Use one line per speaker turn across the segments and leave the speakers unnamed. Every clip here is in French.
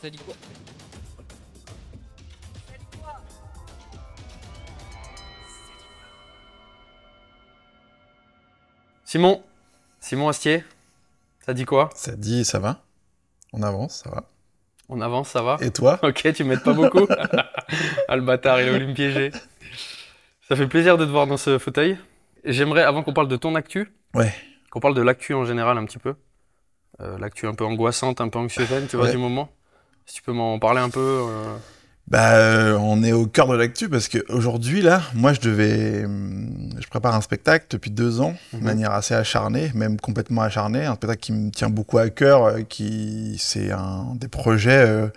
Ça dit quoi Simon, Simon Astier, ça dit quoi
Ça dit, ça va On avance, ça va.
On avance, ça va
Et toi
Ok, tu m'aides pas beaucoup Ah, le bâtard, il est venu me piéger. Ça fait plaisir de te voir dans ce fauteuil. J'aimerais, avant qu'on parle de ton actu,
Ouais.
qu'on parle de l'actu en général un petit peu. Euh, l'actu un peu angoissante, un peu anxiogène, tu vois,
Ouais.
du moment. Si tu peux m'en parler un peu. euh,
Bah, euh, on est au cœur de l'actu parce qu'aujourd'hui, là, moi, je devais. hum, Je prépare un spectacle depuis deux ans, de
Mhm.
manière assez acharnée, même complètement acharnée. Un spectacle qui me tient beaucoup à cœur, qui. C'est un des projets.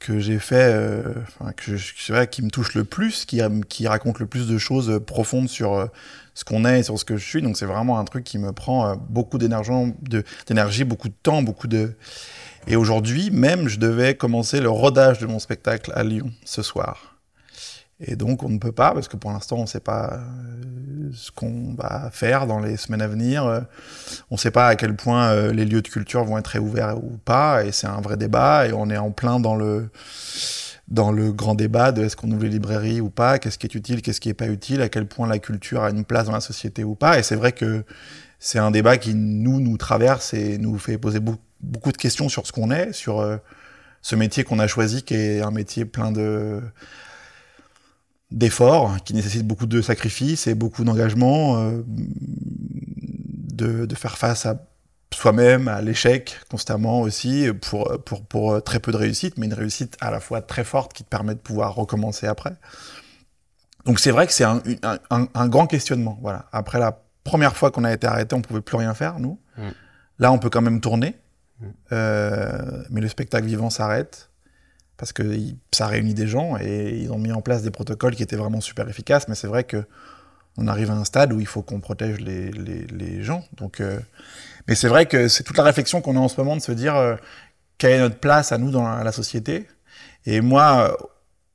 Que j'ai fait, euh, enfin, que je, vrai, qui me touche le plus, qui, qui raconte le plus de choses euh, profondes sur euh, ce qu'on est et sur ce que je suis. Donc c'est vraiment un truc qui me prend euh, beaucoup d'énergie, beaucoup de temps, beaucoup de... Et aujourd'hui, même, je devais commencer le rodage de mon spectacle à Lyon ce soir. Et donc, on ne peut pas, parce que pour l'instant, on ne sait pas euh, ce qu'on va faire dans les semaines à venir. Euh, On ne sait pas à quel point euh, les lieux de culture vont être réouverts ou pas. Et c'est un vrai débat. Et on est en plein dans le, dans le grand débat de est-ce qu'on ouvre les librairies ou pas, qu'est-ce qui est utile, qu'est-ce qui n'est pas utile, à quel point la culture a une place dans la société ou pas. Et c'est vrai que c'est un débat qui nous, nous traverse et nous fait poser beaucoup, de questions sur ce qu'on est, sur ce métier qu'on a choisi, qui est un métier plein de d'efforts, qui nécessite beaucoup de sacrifices et beaucoup d'engagement, euh, de, de faire face à soi-même, à l'échec constamment aussi, pour, pour, pour très peu de réussite, mais une réussite à la fois très forte qui te permet de pouvoir recommencer après. Donc c'est vrai que c'est un, un, un, un grand questionnement. Voilà. Après la première fois qu'on a été arrêté, on pouvait plus rien faire, nous.
Mm.
Là, on peut quand même tourner,
Mm.
euh, mais le spectacle vivant s'arrête parce que ça réunit des gens et ils ont mis en place des protocoles qui étaient vraiment super efficaces. Mais c'est vrai que on arrive à un stade où il faut qu'on protège les, gens. Donc, euh, mais c'est vrai que c'est toute la réflexion qu'on a en ce moment de se dire euh, quelle est notre place à nous dans la, société. Et moi, euh,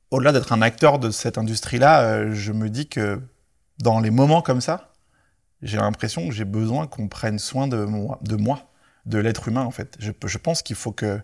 au-delà d'être un acteur de cette industrie-là, je me dis que dans les moments comme ça, j'ai l'impression que j'ai besoin qu'on prenne soin de moi, de moi, de l'être humain en fait. Je pense qu'il faut que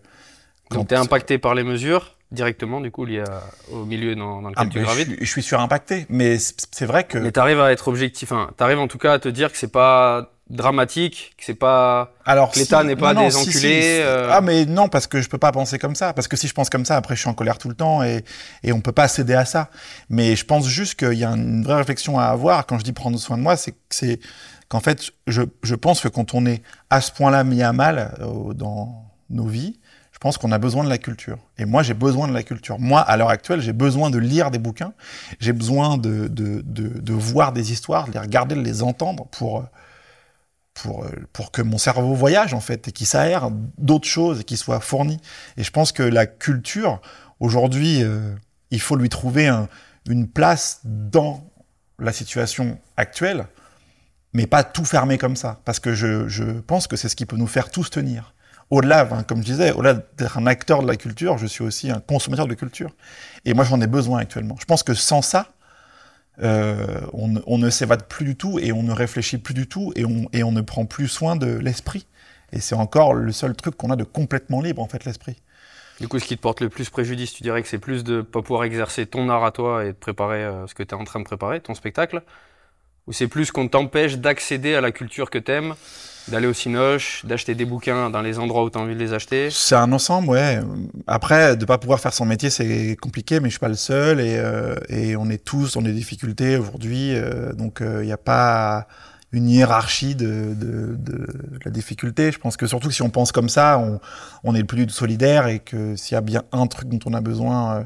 Donc, t'es impacté par les mesures directement, du coup, liées à- au milieu dans, dans lequel
Ah,
tu
je,
gravites.
suis, je suis surimpacté, mais c'est vrai que
Mais t'arrives à être objectif. Enfin, t'arrives en tout cas à te dire que c'est pas dramatique, que c'est pas.
alors
l'État n'est pas
non,
des
si, si,
enculés, euh.
Ah mais non parce que je peux pas penser comme ça parce que si je pense comme ça après je suis en colère tout le temps et et on peut pas céder à ça. Mais je pense juste qu'il y a une vraie réflexion à avoir quand je dis prendre soin de moi, c'est que c'est qu'en fait je je pense que quand on est à ce point-là mis à mal euh, dans nos vies, je pense qu'on a besoin de la culture. Et moi, j'ai besoin de la culture. Moi, à l'heure actuelle, j'ai besoin de lire des bouquins, j'ai besoin de, de, de, voir des histoires, de les regarder, de les entendre pour, pour, pour que mon cerveau voyage, en fait, et qu'il s'aère d'autres choses et qu'il soit fourni. Et je pense que la culture, aujourd'hui, euh, il faut lui trouver un- une place dans la situation actuelle, mais pas tout fermer comme ça. Parce que je, je pense que c'est ce qui peut nous faire tous tenir au-delà, comme je disais, au-delà d'être un acteur de la culture, je suis aussi un consommateur de culture. Et moi, j'en ai besoin actuellement. Je pense que sans ça, euh, on, ne- ne s'évade plus du tout et on ne réfléchit plus du tout et on, ne prend plus soin de l'esprit. Et c'est encore le seul truc qu'on a de complètement libre, en fait, l'esprit.
Du coup, ce qui te porte le plus préjudice, tu dirais que c'est plus de pas pouvoir exercer ton art à toi et de préparer euh, ce que tu es en train de préparer, ton spectacle Ou c'est plus qu'on t'empêche d'accéder à la culture que t'aimes, d'aller au Cinoche, d'acheter des bouquins dans les endroits où tu as envie de les acheter
C'est un ensemble, ouais. Après, de pas pouvoir faire son métier, c'est compliqué, mais je suis pas le seul et, euh, et on est tous dans des difficultés aujourd'hui. euh, donc, il n'y a pas une hiérarchie de, de, la difficulté. Je pense que surtout si on pense comme ça, on, on est le plus solidaire et que s'il y a bien un truc dont on a besoin euh,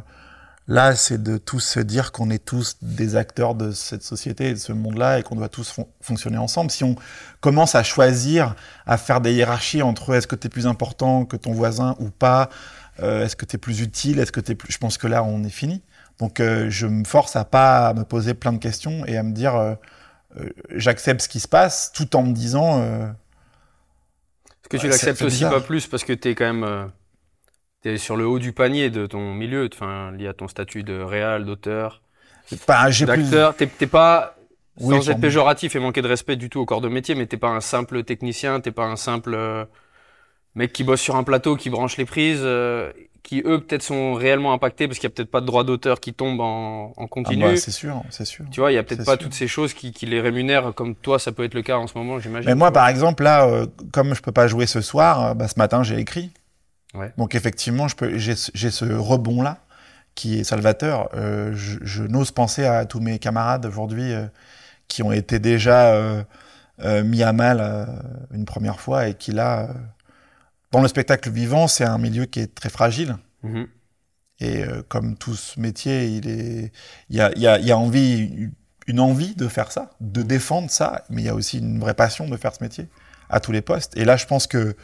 là, c'est de tous se dire qu'on est tous des acteurs de cette société et de ce monde-là et qu'on doit tous fon- fonctionner ensemble. Si on commence à choisir, à faire des hiérarchies entre est-ce que tu es plus important que ton voisin ou pas, euh, est-ce que tu es plus utile, est-ce que tu plus... Je pense que là, on est fini. Donc, euh, je me force à pas me poser plein de questions et à me dire, euh, j'accepte ce qui se passe, tout en me disant, euh,
Est-ce que tu l'acceptes aussi
bizarre.
pas plus parce que tu es quand même euh, t'es sur le haut du panier de ton milieu, enfin lié à ton statut de réal, d'auteur,
bah, j'ai plus...
d'acteur. T'es pas sans être péjoratif et manquer de respect du tout au corps de métier, mais t'es pas un simple technicien, t'es pas un simple euh, mec qui bosse sur un plateau, qui branche les prises, euh, qui eux peut-être sont réellement impactés parce qu'il y a peut-être pas de droit d'auteur qui tombe en, en
Ah
continu.
bah, c'est sûr, c'est sûr.
tu vois, il y a peut-être pas
sûr.
toutes ces choses qui, qui les rémunèrent comme toi, ça peut être le cas en ce moment, j'imagine.
Mais moi,
tu
par exemple, là, euh, comme je peux pas jouer ce soir, bah, ce matin, j'ai écrit.
Ouais.
Donc effectivement, j'ai, ce- j'ai ce rebond là qui est salvateur. Euh, je je n'ose penser à tous mes camarades aujourd'hui euh, qui ont été déjà euh, mis à mal une première fois et qui là, dans le spectacle vivant, c'est un milieu qui est très fragile.
Mhm.
Et comme tout ce métier, il est, il y a, y a, il y a envie, une envie de faire ça, de défendre ça, mais il y a aussi une vraie passion de faire ce métier à tous les postes. Et là, je pense que,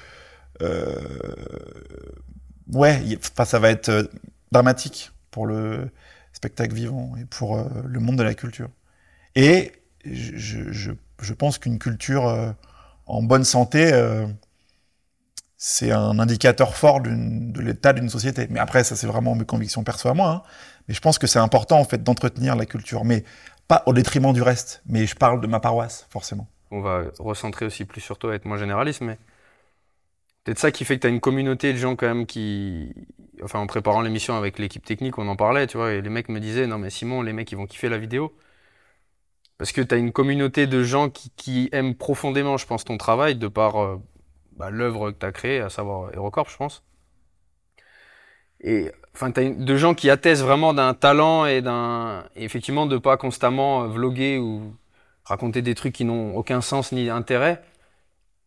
ouais, il- enfin, ça va être euh, dramatique pour le spectacle vivant et pour euh, le monde de la culture. Et je, pense qu'une culture euh, en bonne santé, euh, c'est un indicateur fort de l'état d'une société. Mais après, ça c'est vraiment mes convictions perso à moi. hein. Mais je pense que c'est important en fait d'entretenir la culture, mais pas au détriment du reste. Mais je parle de ma paroisse, forcément.
On va recentrer aussi plus sur toi, être moins généraliste, mais peut-être ça qui fait que tu as une communauté de gens quand même qui. Enfin, en préparant l'émission avec l'équipe technique, on en parlait, tu vois, et les mecs me disaient Non, mais Simon, les mecs, ils vont kiffer la vidéo. Parce que tu as une communauté de gens qui, qui aiment profondément, je pense, ton travail, de par euh, bah, l'œuvre que tu as créée, à savoir HeroCorp, je pense. Et enfin, tu as de gens qui attestent vraiment d'un talent et d'un. effectivement, de pas constamment euh, vloguer ou raconter des trucs qui n'ont aucun sens ni intérêt.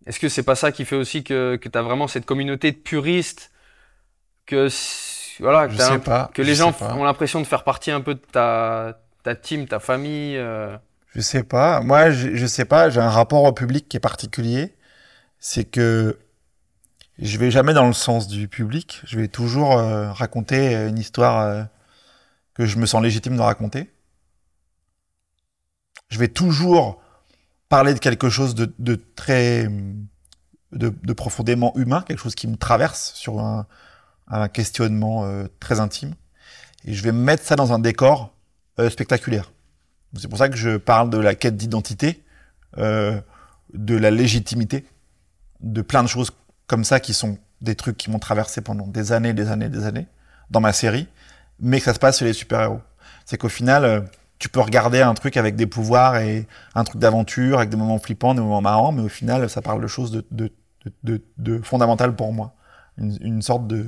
Est-ce que c'est pas ça qui fait aussi que, que tu as vraiment cette communauté de puristes que voilà que,
Je
t'as
sais
un-
pas.
que
je
les gens ont l'impression de faire partie un peu de ta ta team, ta famille euh,
Je sais pas. Moi, je, je sais pas. J'ai un rapport au public qui est particulier. C'est que je vais jamais dans le sens du public. Je vais toujours euh, raconter une histoire euh, que je me sens légitime de raconter. Je vais toujours parler de quelque chose de, très de, profondément humain, quelque chose qui me traverse sur un, un questionnement euh, très intime. Et je vais mettre ça dans un décor euh, spectaculaire. C'est pour ça que je parle de la quête d'identité, euh, de la légitimité, de plein de choses comme ça qui sont des trucs qui m'ont traversé pendant des années, des années, des années dans ma série, mais que ça se passe chez les super-héros. C'est qu'au final, tu peux regarder un truc avec des pouvoirs et un truc d'aventure, avec des moments flippants, des moments marrants, mais au final, ça parle de choses de, de, de, de, fondamentales pour moi. Une, une sorte de...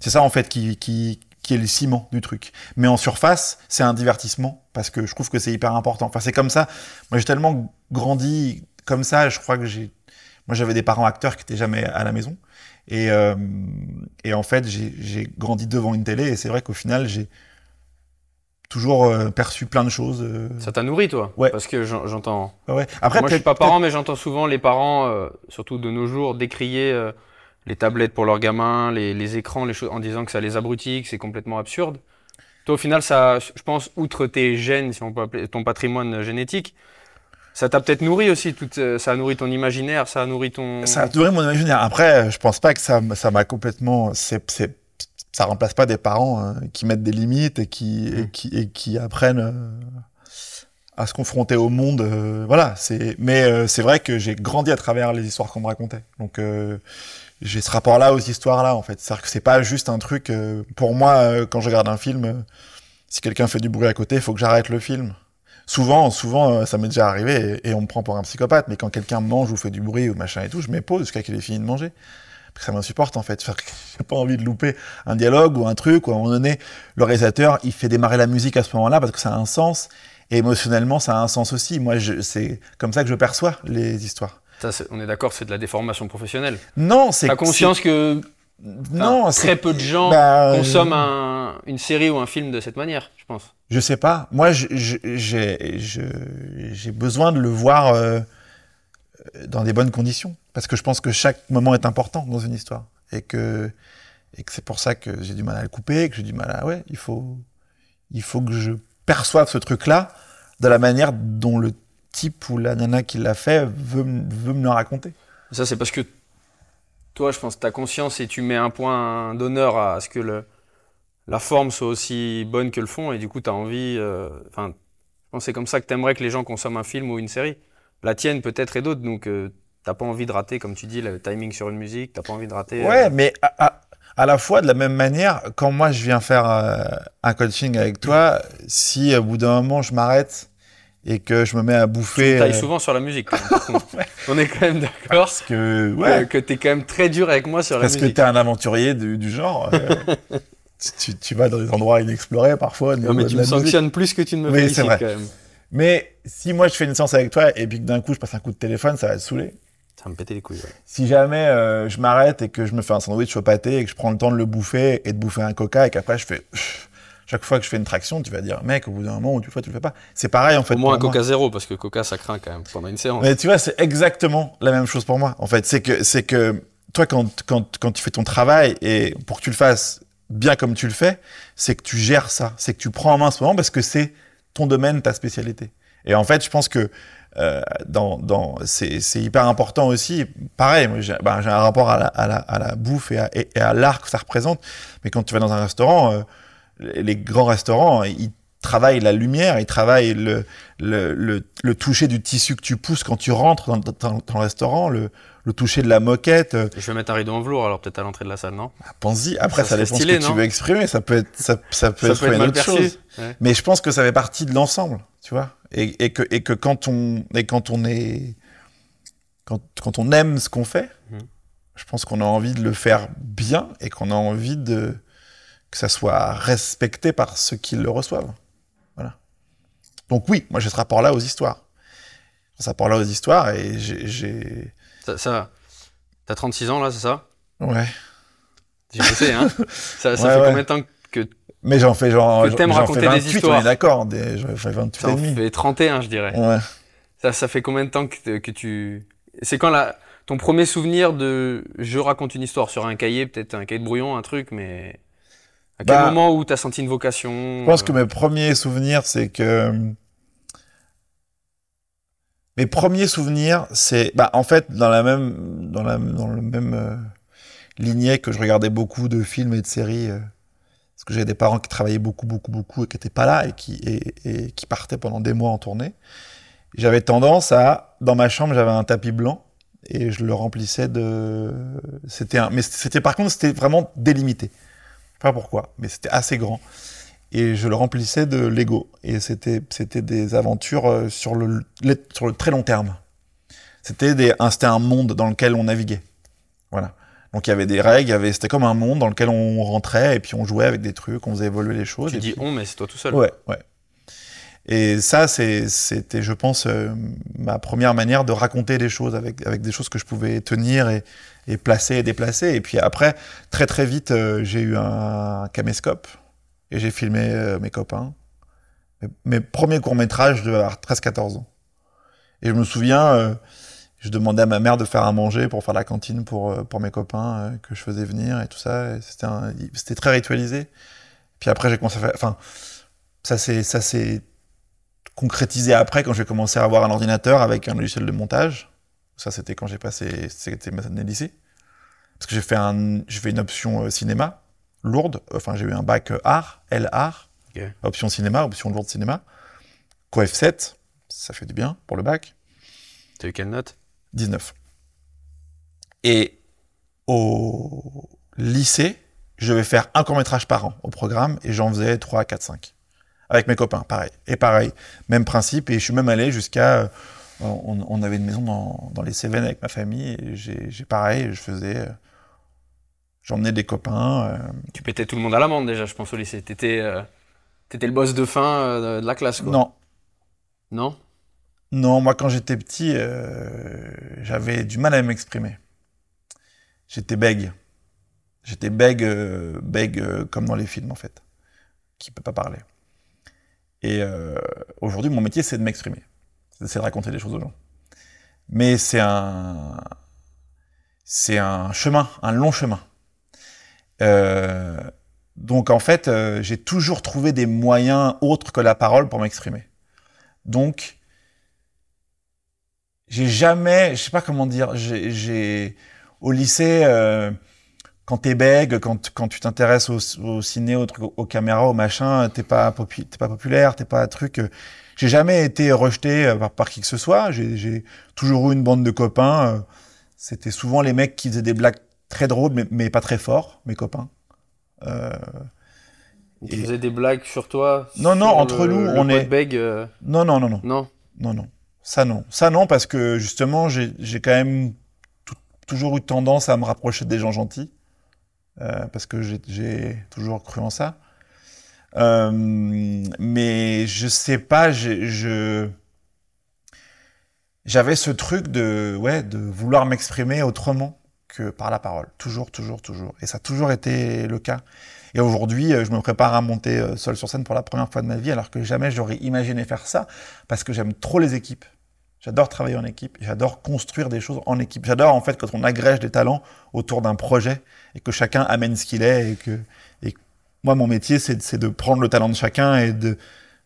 C'est ça, en fait, qui, qui, qui est le ciment du truc. Mais en surface, c'est un divertissement, parce que je trouve que c'est hyper important. Enfin, c'est comme ça. Moi, j'ai tellement grandi comme ça, je crois que j'ai... Moi, j'avais des parents acteurs qui étaient jamais à la maison. Et, euh, et en fait, j'ai grandi devant une télé, et c'est vrai qu'au final, j'ai toujours euh, perçu plein de choses. euh.
ça t'a nourri toi
Ouais.
Parce que j'en- j'entends
Ouais. Après,
Moi, je suis pas parent, mais j'entends souvent les parents, euh, surtout de nos jours, décrier les tablettes pour leurs gamins, les, les écrans, les choses, en disant que ça les abrutit, que c'est complètement absurde. Toi, au final, ça, je pense, outre tes gènes, si on peut appeler ton patrimoine génétique, ça t'a peut-être nourri aussi. Toute, ça a nourri ton imaginaire, ça a nourri ton.
Ça a duré mon imaginaire. Après, je pense pas que ça, ça m'a complètement. C'est, ça remplace pas des parents hein, qui mettent des limites et qui, et
Mm.
qui, et qui apprennent euh, à se confronter au monde. euh, voilà. C'est, mais euh, c'est vrai que j'ai grandi à travers les histoires qu'on me racontait. Donc j'ai ce rapport-là aux histoires-là en fait. C'est-à-dire que c'est pas juste un truc. pour moi, quand je regarde un film, si quelqu'un fait du bruit à côté, il faut que j'arrête le film. Souvent, souvent, ça m'est déjà arrivé et, et on me prend pour un psychopathe. Mais quand quelqu'un mange ou fait du bruit ou machin et tout, je me pose jusqu'à qu'il ait fini de manger. Ça m'insupporte en fait. J'ai pas envie de louper un dialogue ou un truc. Ou à un moment donné, le réalisateur, il fait démarrer la musique à ce moment-là parce que ça a un sens. Et émotionnellement, ça a un sens aussi. Moi, c'est comme ça que je perçois les histoires.
Ça, c'est- on est d'accord, c'est de la déformation professionnelle.
Non, c'est
T'as conscience que
Non,
très peu de gens
bah, euh,
consomment un- une série ou un film de cette manière, je pense.
Je sais pas. Moi, j'ai besoin de le voir euh, dans des bonnes conditions. Parce que je pense que chaque moment est important dans une histoire. Et que, et que c'est pour ça que j'ai du mal à le couper, que j'ai du mal à... Ouais, il faut, il faut que je perçoive ce truc-là de la manière dont le type ou la nana qui l'a fait veut, veut me le raconter.
Ça, c'est parce que toi, je pense, tu as conscience et tu mets un point d'honneur à ce que le, la forme soit aussi bonne que le fond, et du coup, tu as envie. euh, Enfin, C'est comme ça que t'aimerais que les gens consomment un film ou une série. La tienne peut-être et d'autres, donc euh, t'as pas envie de rater, comme tu dis, le timing sur une musique, t'as pas envie de rater.
Ouais,
euh,
mais à, à- à la fois, de la même manière, quand moi je viens faire euh, un coaching avec toi, si au bout d'un moment je m'arrête et que je me mets à
tu
bouffer.
tailles
euh,
souvent sur la musique. quand même, par contre. On est quand même d'accord
parce que, ouais,
que, que t'es quand même très dur avec moi sur la
parce que
musique.
t'es un aventurier du, du genre. euh, tu, tu vas dans des endroits inexplorés parfois.
Non, mais tu me
musique.
sanctionnes plus que tu ne me
Oui, c'est
félicites
vrai.
quand même.
Mais si moi je fais une séance avec toi et puis que d'un coup je passe un coup de téléphone, ça va te saouler.
Ça me pétait les couilles. ouais.
Si jamais euh, je m'arrête et que je me fais un sandwich au pâté et que je prends le temps de le bouffer et de bouffer un coca et qu'après je fais chaque fois que je fais une traction, tu vas dire mec au bout d'un moment où tu le fais, tu le fais pas. C'est pareil en fait.
Au moins un
moi.
Coca zéro, parce que Coca ça craint quand même pendant une séance.
Mais tu vois, c'est exactement la même chose pour moi. En fait, c'est que c'est que toi quand quand quand tu fais ton travail et pour que tu le fasses bien comme tu le fais, c'est que tu gères ça, c'est que tu prends en main ce moment parce que c'est ton domaine, ta spécialité. Et en fait, je pense que euh, dans, dans, c'est, hyper important aussi. Pareil, moi, j'ai, un rapport à la, à la, à la bouffe et à, et, à l'art que ça représente. Mais quand tu vas dans un restaurant, euh, les grands restaurants, ils travaillent la lumière, ils travaillent le, le, le, le toucher du tissu que tu pousses quand tu rentres dans, dans, dans le restaurant, le, le toucher de la moquette. euh,
Je vais mettre un rideau en velours alors peut-être à l'entrée de la salle, non?
Pense-y. Après,
Ça
ça, dépend
stylé,
ce que tu veux exprimer. Ça peut être, ça, ça peut être
peut être
une autre
perçu.
chose.
Ouais.
Mais je pense que ça fait partie de l'ensemble, tu vois. Et, et que, et que quand on, et quand on est, quand, quand on aime ce qu'on fait,
Mhm.
je pense qu'on a envie de le faire bien et qu'on a envie de, que ça soit respecté par ceux qui le reçoivent. Voilà. Donc oui, moi j'ai ce rapport-là aux histoires. Ce rapport-là aux histoires et j'ai,
Ça, ça- T'as 36 ans là, c'est ça?
Ouais.
Je sais, hein Ça, ça
Ouais,
fait
ouais.
combien de temps que
Mais j'en fais genre,
Que t'aimes raconter
fais
des
28, on
histoires?
est d'accord, des- j'en fais 28
ça
et demi.
fait 31, je dirais.
Ouais.
Ça, ça fait combien de temps que, que tu. C'est quand la... ton premier souvenir de je raconte une histoire sur un cahier, peut-être un cahier de brouillon, un truc, mais. À quel
Bah,
moment où t'as senti une vocation
Je pense
euh,
que mes premiers souvenirs, c'est que. Mes premiers souvenirs, c'est. Bah, en fait, dans la même. Dans, la, dans le même euh, lignée que je regardais beaucoup de films et de séries. euh, parce que j'avais des parents qui travaillaient beaucoup, beaucoup, beaucoup et qui n'étaient pas là et qui, et, et qui partaient pendant des mois en tournée. J'avais tendance à. Dans ma chambre, j'avais un tapis blanc et je le remplissais de. C'était un. Mais c'était par contre, c'était vraiment délimité. Je sais pas pourquoi, mais c'était assez grand et je le remplissais de Lego. Et c'était, c'était des aventures euh, sur le, sur le très long terme. C'était, des, un, c'était un monde dans lequel on naviguait. Voilà. Donc il y avait des règles, il y avait, c'était comme un monde dans lequel on rentrait et puis on jouait avec des trucs, on faisait évoluer les choses.
Tu
et
dis
puis-
on, mais c'est toi tout seul.
Ouais, ouais. Et ça, c'était, je pense, euh, ma première manière de raconter les choses avec, avec des choses que je pouvais tenir et, et placer et déplacer. Et puis après, très très vite, euh, j'ai eu un caméscope et j'ai filmé euh, mes copains. Mes, premiers courts-métrages, je devais avoir 13-14 ans. Et je me souviens, euh, je demandais à ma mère de faire à manger pour faire la cantine pour, euh, pour mes copains que je faisais venir et tout ça. C'était, très ritualisé. Puis après, j'ai commencé à faire. Enfin, ça s'est, concrétisé après quand j'ai commencé à avoir un ordinateur avec un logiciel de montage. Ça, c'était quand j'ai passé, c'était ma année lycée. Parce que j'ai fait un, fait une option cinéma lourde. Enfin, j'ai eu un bac euh, art, L art, option cinéma, option lourde cinéma. Coef 7, ça fait du bien pour le bac.
T'as eu quelle note?
19. Et au lycée, je devais faire un court-métrage par an au programme et j'en faisais 3, 4, 5. Avec mes copains, pareil. Et pareil, même principe. Et je suis même allé jusqu'à. euh, On, on avait une maison dans, dans les Cévennes avec ma famille et j'ai j'ai pareil, je faisais. J'emmenais des copains. euh,
Tu pétais tout le monde à l'amende déjà, je pense, au lycée. T'étais euh, t'étais le boss de fin euh, de la classe, quoi.
Non,
Non?
Non, moi quand j'étais petit, euh, j'avais du mal à m'exprimer. J'étais bègue. J'étais bègue, euh, bègue comme dans les films en fait, qui peut pas parler. Et aujourd'hui, mon métier, c'est de m'exprimer, c'est de raconter des choses aux gens. Mais c'est un, c'est un chemin, un long chemin. Euh, donc en fait, euh, j'ai toujours trouvé des moyens autres que la parole pour m'exprimer. Donc j'ai jamais, je sais pas comment dire, j'ai, au lycée, euh, quand t'es bègue, quand, quand tu t'intéresses au, ciné, au, truc, aux caméras, au machin, t'es pas, pas populaire, t'es pas truc. euh, j'ai jamais été rejeté par, par qui que ce soit. J'ai- toujours eu une bande de copains. C'était souvent les mecs qui faisaient des blagues très drôles, mais, mais pas très forts, mes copains. Euh, Et-
faisais des blagues sur toi
Non, non, entre
le-
nous,
le
on est-
euh,
non, non, non, non,
Non.
non, non. Ça non, ça non, parce que justement, j'ai quand même tou- toujours eu tendance à me rapprocher des gens gentils, euh, parce que j'ai- toujours cru en ça. Euh, mais je sais pas, je j'avais ce truc de ouais de vouloir m'exprimer autrement que par la parole, toujours, toujours, toujours, et ça a toujours été le cas. Et aujourd'hui, euh, je me prépare à monter euh, seul sur scène pour la première fois de ma vie, alors que jamais j'aurais imaginé faire ça, parce que j'aime trop les équipes. J'adore travailler en équipe, j'adore construire des choses en équipe. J'adore en fait quand on agrège des talents autour d'un projet et que chacun amène ce qu'il est et que, et moi mon métier c'est de prendre le talent de chacun et de,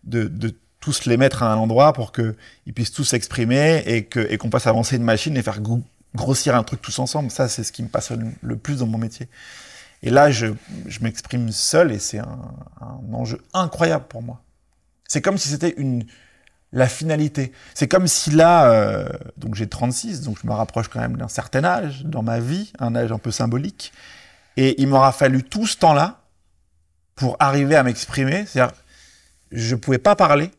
de, tous les mettre à un endroit pour que ils puissent tous s'exprimer et que et qu'on fasse avancer une machine et faire grossir un truc tous ensemble. Ça c'est ce qui me passionne le plus dans mon métier. Et là je, je m'exprime seul et c'est un, enjeu incroyable pour moi. C'est comme si c'était une la finalité. C'est comme si là, euh, donc j'ai 36, donc je me rapproche quand même d'un certain âge dans ma vie, un âge un peu symbolique, et il m'aura fallu tout ce temps-là pour arriver à m'exprimer. C'est-à-dire, je pouvais pas parler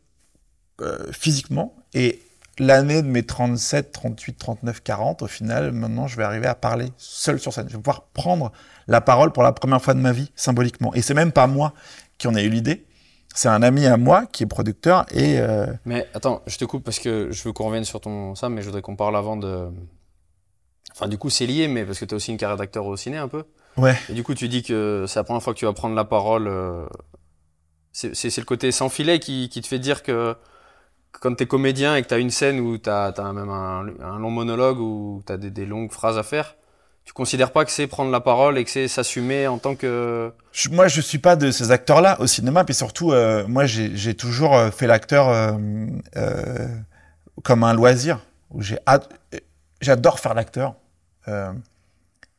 euh, physiquement, et l'année de mes 37, 38, 39, 40, au final, maintenant, je vais arriver à parler seul sur scène. Je vais pouvoir prendre la parole pour la première fois de ma vie, symboliquement. Et c'est même pas moi qui en ai eu l'idée, c'est un ami à moi qui est producteur et euh,
Mais attends, je te coupe parce que je veux qu'on revienne sur ton ça, mais je voudrais qu'on parle avant de. Enfin, du coup, c'est lié, mais parce que tu as aussi une carrière d'acteur au ciné un peu.
ouais.
Et du coup, tu dis que c'est la première fois que tu vas prendre la parole. euh, C'est le côté sans filet qui, qui te fait dire que quand tu es comédien et que tu as une scène où tu as, même un, long monologue ou tu as des, des longues phrases à faire, tu considères pas que c'est prendre la parole et que c'est s'assumer en tant que.
Moi, je suis pas de ces acteurs-là au cinéma, puis surtout, euh, moi, j'ai toujours euh, fait l'acteur euh, comme un loisir. J'adore faire l'acteur,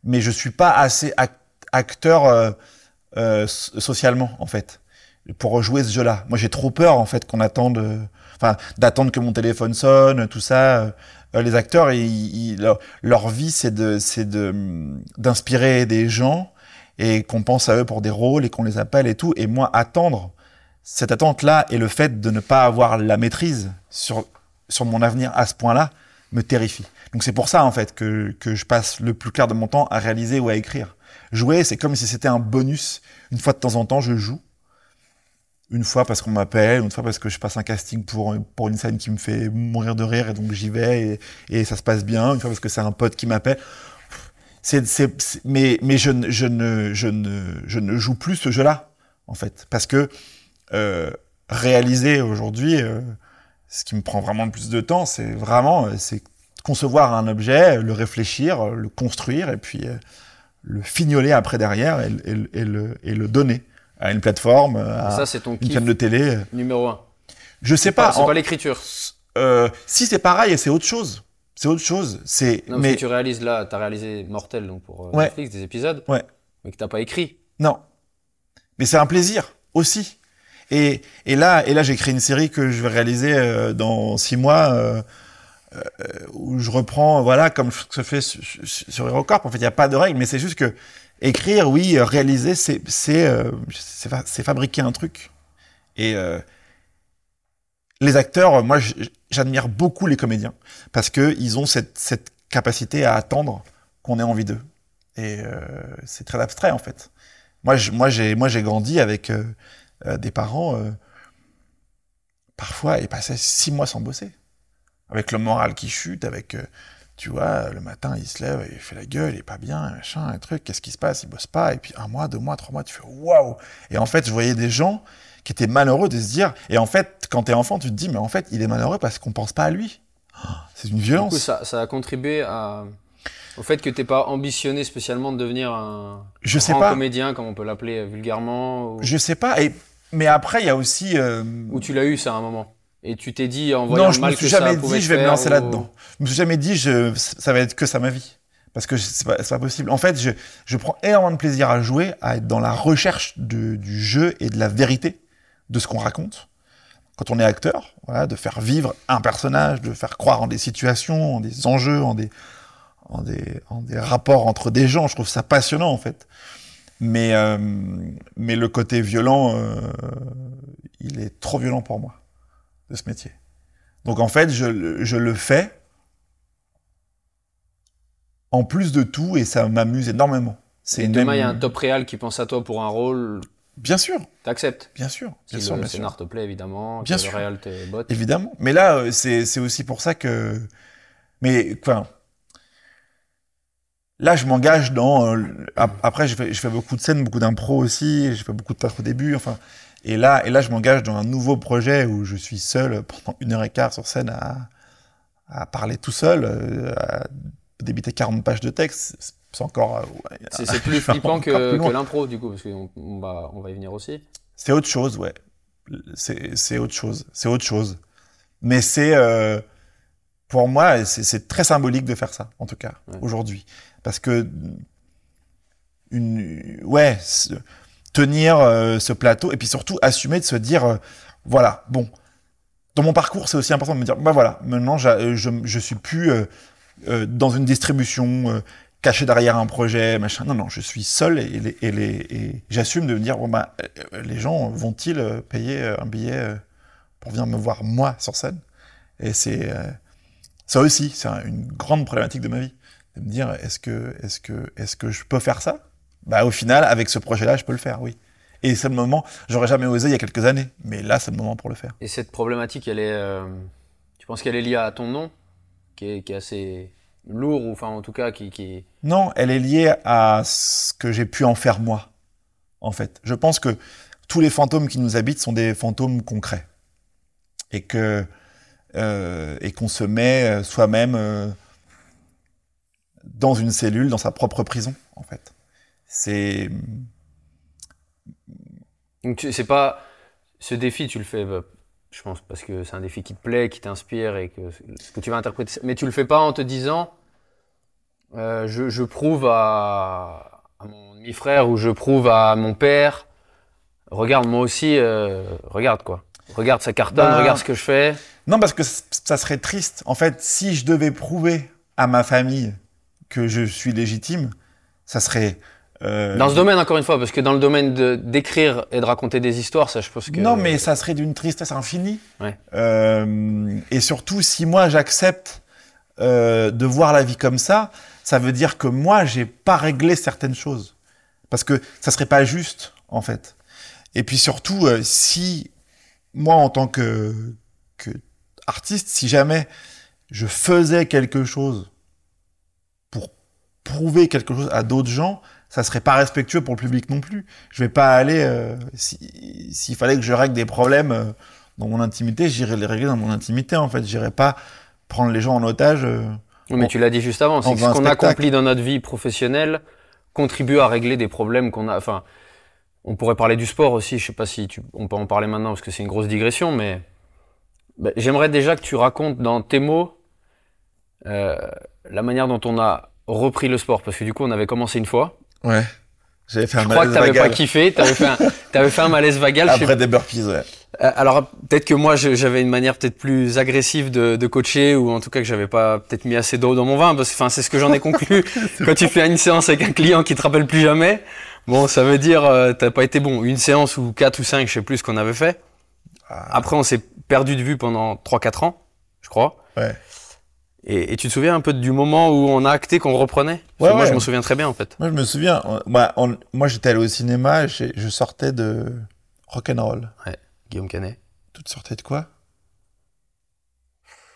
mais je suis pas assez ac- acteur so- socialement, en fait, pour jouer ce jeu-là. Moi, j'ai trop peur, en fait, qu'on attende, d'attendre que mon téléphone sonne, tout ça. euh, les acteurs, ils- ils- leur, leur vie, c'est de, c'est de d'inspirer des gens et qu'on pense à eux pour des rôles et qu'on les appelle et tout. Et moi, attendre cette attente-là et le fait de ne pas avoir la maîtrise sur, sur mon avenir à ce point-là me terrifie. Donc c'est pour ça, en fait, que, que je passe le plus clair de mon temps à réaliser ou à écrire. Jouer, c'est comme si c'était un bonus. Une fois de temps en temps, je joue. Une fois parce qu'on m'appelle, une fois parce que je passe un casting pour, pour une scène qui me fait mourir de rire et donc j'y vais et, ça se passe bien. Une fois parce que c'est un pote qui m'appelle. C'est, mais mais je, je, ne, je, ne, je ne joue plus ce jeu-là, en fait. Parce que euh, réaliser aujourd'hui, euh, ce qui me prend vraiment le plus de temps, c'est vraiment euh, c'est concevoir un objet, le réfléchir, le construire et puis euh, le fignoler après derrière et, et et le, et le donner à une plateforme, à
ça, c'est ton
une chaîne de télé.
numéro un.
Je sais
Pas, c'est
en-
pas l'écriture.
euh, si c'est pareil, c'est autre chose. C'est autre chose. C'est
parce
mais
que tu réalises là, tu as réalisé Mortel donc pour euh,
Ouais.
Netflix, des épisodes,
Ouais.
mais que t'as pas écrit.
Non. Mais c'est un plaisir aussi. Et, et là, et là j'ai créé une série que je vais réaliser euh, dans six mois euh, où je reprends, voilà, comme ce que je fais sur, sur- sur HeroCorp. En fait, il n'y a pas de règle, mais c'est juste que écrire, oui, euh, réaliser, euh, c'est fa- c'est fabriquer un truc. Et euh, les acteurs, moi, j'admire beaucoup les comédiens parce que ils ont cette, capacité à attendre qu'on ait envie d'eux. Et c'est très abstrait en fait. Moi, j'ai, moi, j'ai grandi avec des parents. parfois, ils passaient six mois sans bosser, avec le moral qui chute, avec, tu vois, le matin, il se lève, il fait la gueule, il est pas bien, machin, un truc. Qu'est-ce qui se passe? Il bosse pas. Et puis un mois, deux mois, trois mois, tu fais waouh. Et en fait, je voyais des gens qui étaient malheureux de se dire. Et en fait, quand t'es enfant, tu te dis, mais en fait, il est malheureux parce qu'on pense pas à lui. Oh, C'est une
Du
violence.
coup, ça, ça a contribué à, au fait que t'es pas ambitionné spécialement de devenir un
Je sais
grand
pas.
comédien, comme on peut l'appeler euh, vulgairement, ou,
Je sais pas. Et mais après, il y a aussi. euh,
ou tu l'as eu ça à un moment? Et tu t'es dit en voyant
non, je
mal
me suis
que
jamais dit je vais me lancer
ou-
là-dedans. Je me suis jamais dit je, ça va être que ça ma vie. Parce que c'est pas, pas possible. En fait, je, je prends énormément de plaisir à jouer, à être dans la recherche de- du jeu et de la vérité de ce qu'on raconte. quand on est acteur, voilà, de faire vivre un personnage, de faire croire en des situations, en des enjeux, en des, en des, en des rapports entre des gens. Je trouve ça passionnant en fait. Mais, euh, mais le côté violent, euh, il est trop violent pour moi de ce métier. Donc en fait, je, je le fais en plus de tout et ça m'amuse énormément.
C'est demain, il y a un top réal qui pense à toi pour un rôle.
Bien sûr.
T'acceptes
Bien sûr.
Bien
sûr,
le
bien
scénar te plaît, évidemment.
Bien sûr.
Le réal te botte.
Évidemment. Mais là, euh, c'est aussi pour ça que. Mais, enfin. Là, je m'engage dans. euh, ap- après, je fais, je fais beaucoup de scènes, beaucoup d'impro aussi. J'ai fait beaucoup de théâtre au début. Enfin. Et là, et là, je m'engage dans un nouveau projet où je suis seul pendant une heure et quart sur scène à, à parler tout seul, euh, à débiter 40 pages de texte. C'est- encore. euh, ouais,
C'est plus flippant que, que l'impro, du coup, parce qu'on on va, on va y venir aussi.
C'est autre chose, ouais. C'est autre chose. C'est autre chose. Mais c'est, euh, pour moi, c'est très symbolique de faire ça, en tout cas,
Ouais.
aujourd'hui. Parce que, une, ouais, tenir euh, ce plateau et puis surtout assumer de se dire, euh, voilà, bon, dans mon parcours, c'est aussi important de me dire, bah voilà, maintenant, j'a- je, je suis plus euh, euh, dans une distribution, euh, caché derrière un projet, machin. Non, non, je suis seul et, et, les, et j'assume de me dire, bon, bah, euh, les gens vont-ils euh, payer euh, un billet euh, pour venir me voir moi sur scène? Et c'est euh, ça aussi, c'est un- une grande problématique de ma vie, de me dire, est-ce que, est-ce que, est-ce que je peux faire ça? Bah, au final, avec ce projet-là, je peux le faire, oui. Et c'est le moment, j'aurais jamais osé il y a quelques années, mais là, c'est le moment pour le faire.
Et cette problématique, elle est. euh, tu penses qu'elle est liée à ton nom, qui est, qui est assez lourd, ou enfin, en tout cas, qui. qui...
Non, elle est liée à ce que j'ai pu en faire moi, en fait. Je pense que tous les fantômes qui nous habitent sont des fantômes concrets. Et que euh, et qu'on se met euh, soi-même euh, dans une cellule, dans sa propre prison, en fait. C'est
Donc, c'est pas. Ce défi, tu le fais, bah, je pense, parce que c'est un défi qui te plaît, qui t'inspire et que, ce que tu vas interpréter. Mais tu le fais pas en te disant. euh, je, je prouve à, à mon demi-frère ou je prouve à mon père. Regarde, moi aussi, euh, regarde quoi. Regarde, ça cartonne,
Bah,
regarde ce que je fais.
non parce que ça serait triste. En fait, si je devais prouver à ma famille que je suis légitime, ça serait euh,
Dans ce domaine, encore une fois, parce que dans le domaine de- d'écrire et de raconter des histoires, ça, je pense que.
Non, mais ça serait d'une tristesse infinie.
Ouais.
Euh, et surtout, si moi j'accepte euh, de voir la vie comme ça, ça veut dire que moi j'ai pas réglé certaines choses, parce que ça serait pas juste en fait. Et puis surtout, euh, si moi en tant que, que artiste, si jamais je faisais quelque chose pour prouver quelque chose à d'autres gens, ça serait pas respectueux pour le public non plus. Je vais pas aller euh, si- s'il fallait que je règle des problèmes euh, dans mon intimité, j'irais les régler dans mon intimité en fait. J'irais pas prendre les gens en otage. euh.
Oui, mais tu l'as dit juste avant, c'est que ce qu'on accomplit dans notre vie professionnelle contribue à régler des problèmes qu'on a. Enfin, on pourrait parler du sport aussi. Je sais pas si tu, on peut en parler maintenant parce que c'est une grosse digression, mais ben, j'aimerais déjà que tu racontes dans tes mots euh, la manière dont on a repris le sport, parce que du coup, on avait commencé une fois.
Ouais. J'avais fait un
Je crois que
malaise
t'avais pas
vagal.
kiffé, t'avais fait un, t'avais fait un malaise vagal.
Après des burpees, ouais.
Euh, alors peut-être que moi j'avais une manière peut-être plus agressive de, de coacher ou en tout cas que j'avais pas peut-être mis assez d'eau dans mon vin parce que enfin c'est ce que j'en ai conclu quand tu fais une séance avec un client qui te rappelle plus jamais bon ça veut dire euh, t'as pas été bon une séance ou quatre ou cinq je sais plus ce qu'on avait fait
Ah,
après on s'est perdu de vue pendant 3-4 ans je crois
Ouais.
Et, et tu te souviens un peu du moment où on a acté qu'on reprenait?
Ouais,
moi
ouais.
je m'en souviens très bien en fait
Moi, je me souviens, on- moi, on- moi j'étais allé au cinéma, je sortais de Rock'n'Roll.
Guillaume Canet
Tu te sortais de quoi?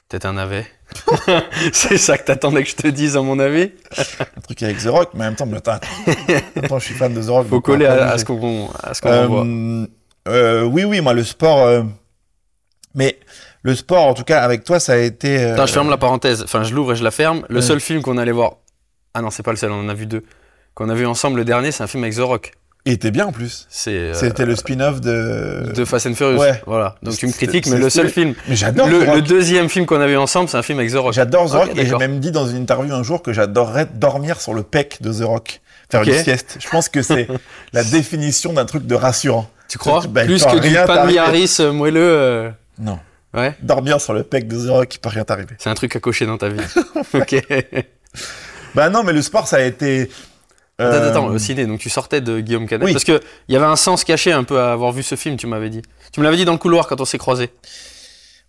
Peut-être un navet c'est ça que t'attendais que je te dise à mon avis
Un truc avec The Rock, mais en même temps, mais attends, attends, je suis fan de The Rock.
faut coller à, à ce qu'on qu'on
Euh, euh, oui, oui, moi, le sport. euh, Mais le sport, en tout cas, avec toi, ça a été. euh,
Attends, je ferme la parenthèse. Enfin, je l'ouvre et je la ferme. Le
Ouais.
seul film qu'on allait voir. Ah non, c'est pas le seul, on en a vu deux. Qu'on a vu ensemble le dernier, c'est un film avec The Rock.
Il était bien en plus.
Euh,
C'était le spin-off de.
de Fast and Furious.
Ouais.
Voilà. Donc tu me critiques, mais le seul film.
Mais j'adore
Le, le deuxième film qu'on a vu ensemble, c'est un film avec The Rock.
J'adore The Rock et j'ai même dit dans une interview un jour que j'adorerais dormir sur le pec de The Rock. Faire
Ok.
une sieste. Je pense que c'est la définition d'un truc de rassurant.
Tu crois
Bah,
Plus que du
t'arrives.
Harris euh, moelleux. euh,
Non.
Ouais.
Dormir sur le pec de The il peut rien t'arriver.
C'est un truc à cocher dans ta vie. ok.
Bah non, mais le sport, ça a été.
Attends,
euh,
attends, au ciné, donc tu sortais de Guillaume Canet.
Oui.
Parce qu'il y avait un sens caché un peu à avoir vu ce film, tu m'avais dit. Tu me l'avais dit dans le couloir quand on s'est croisés.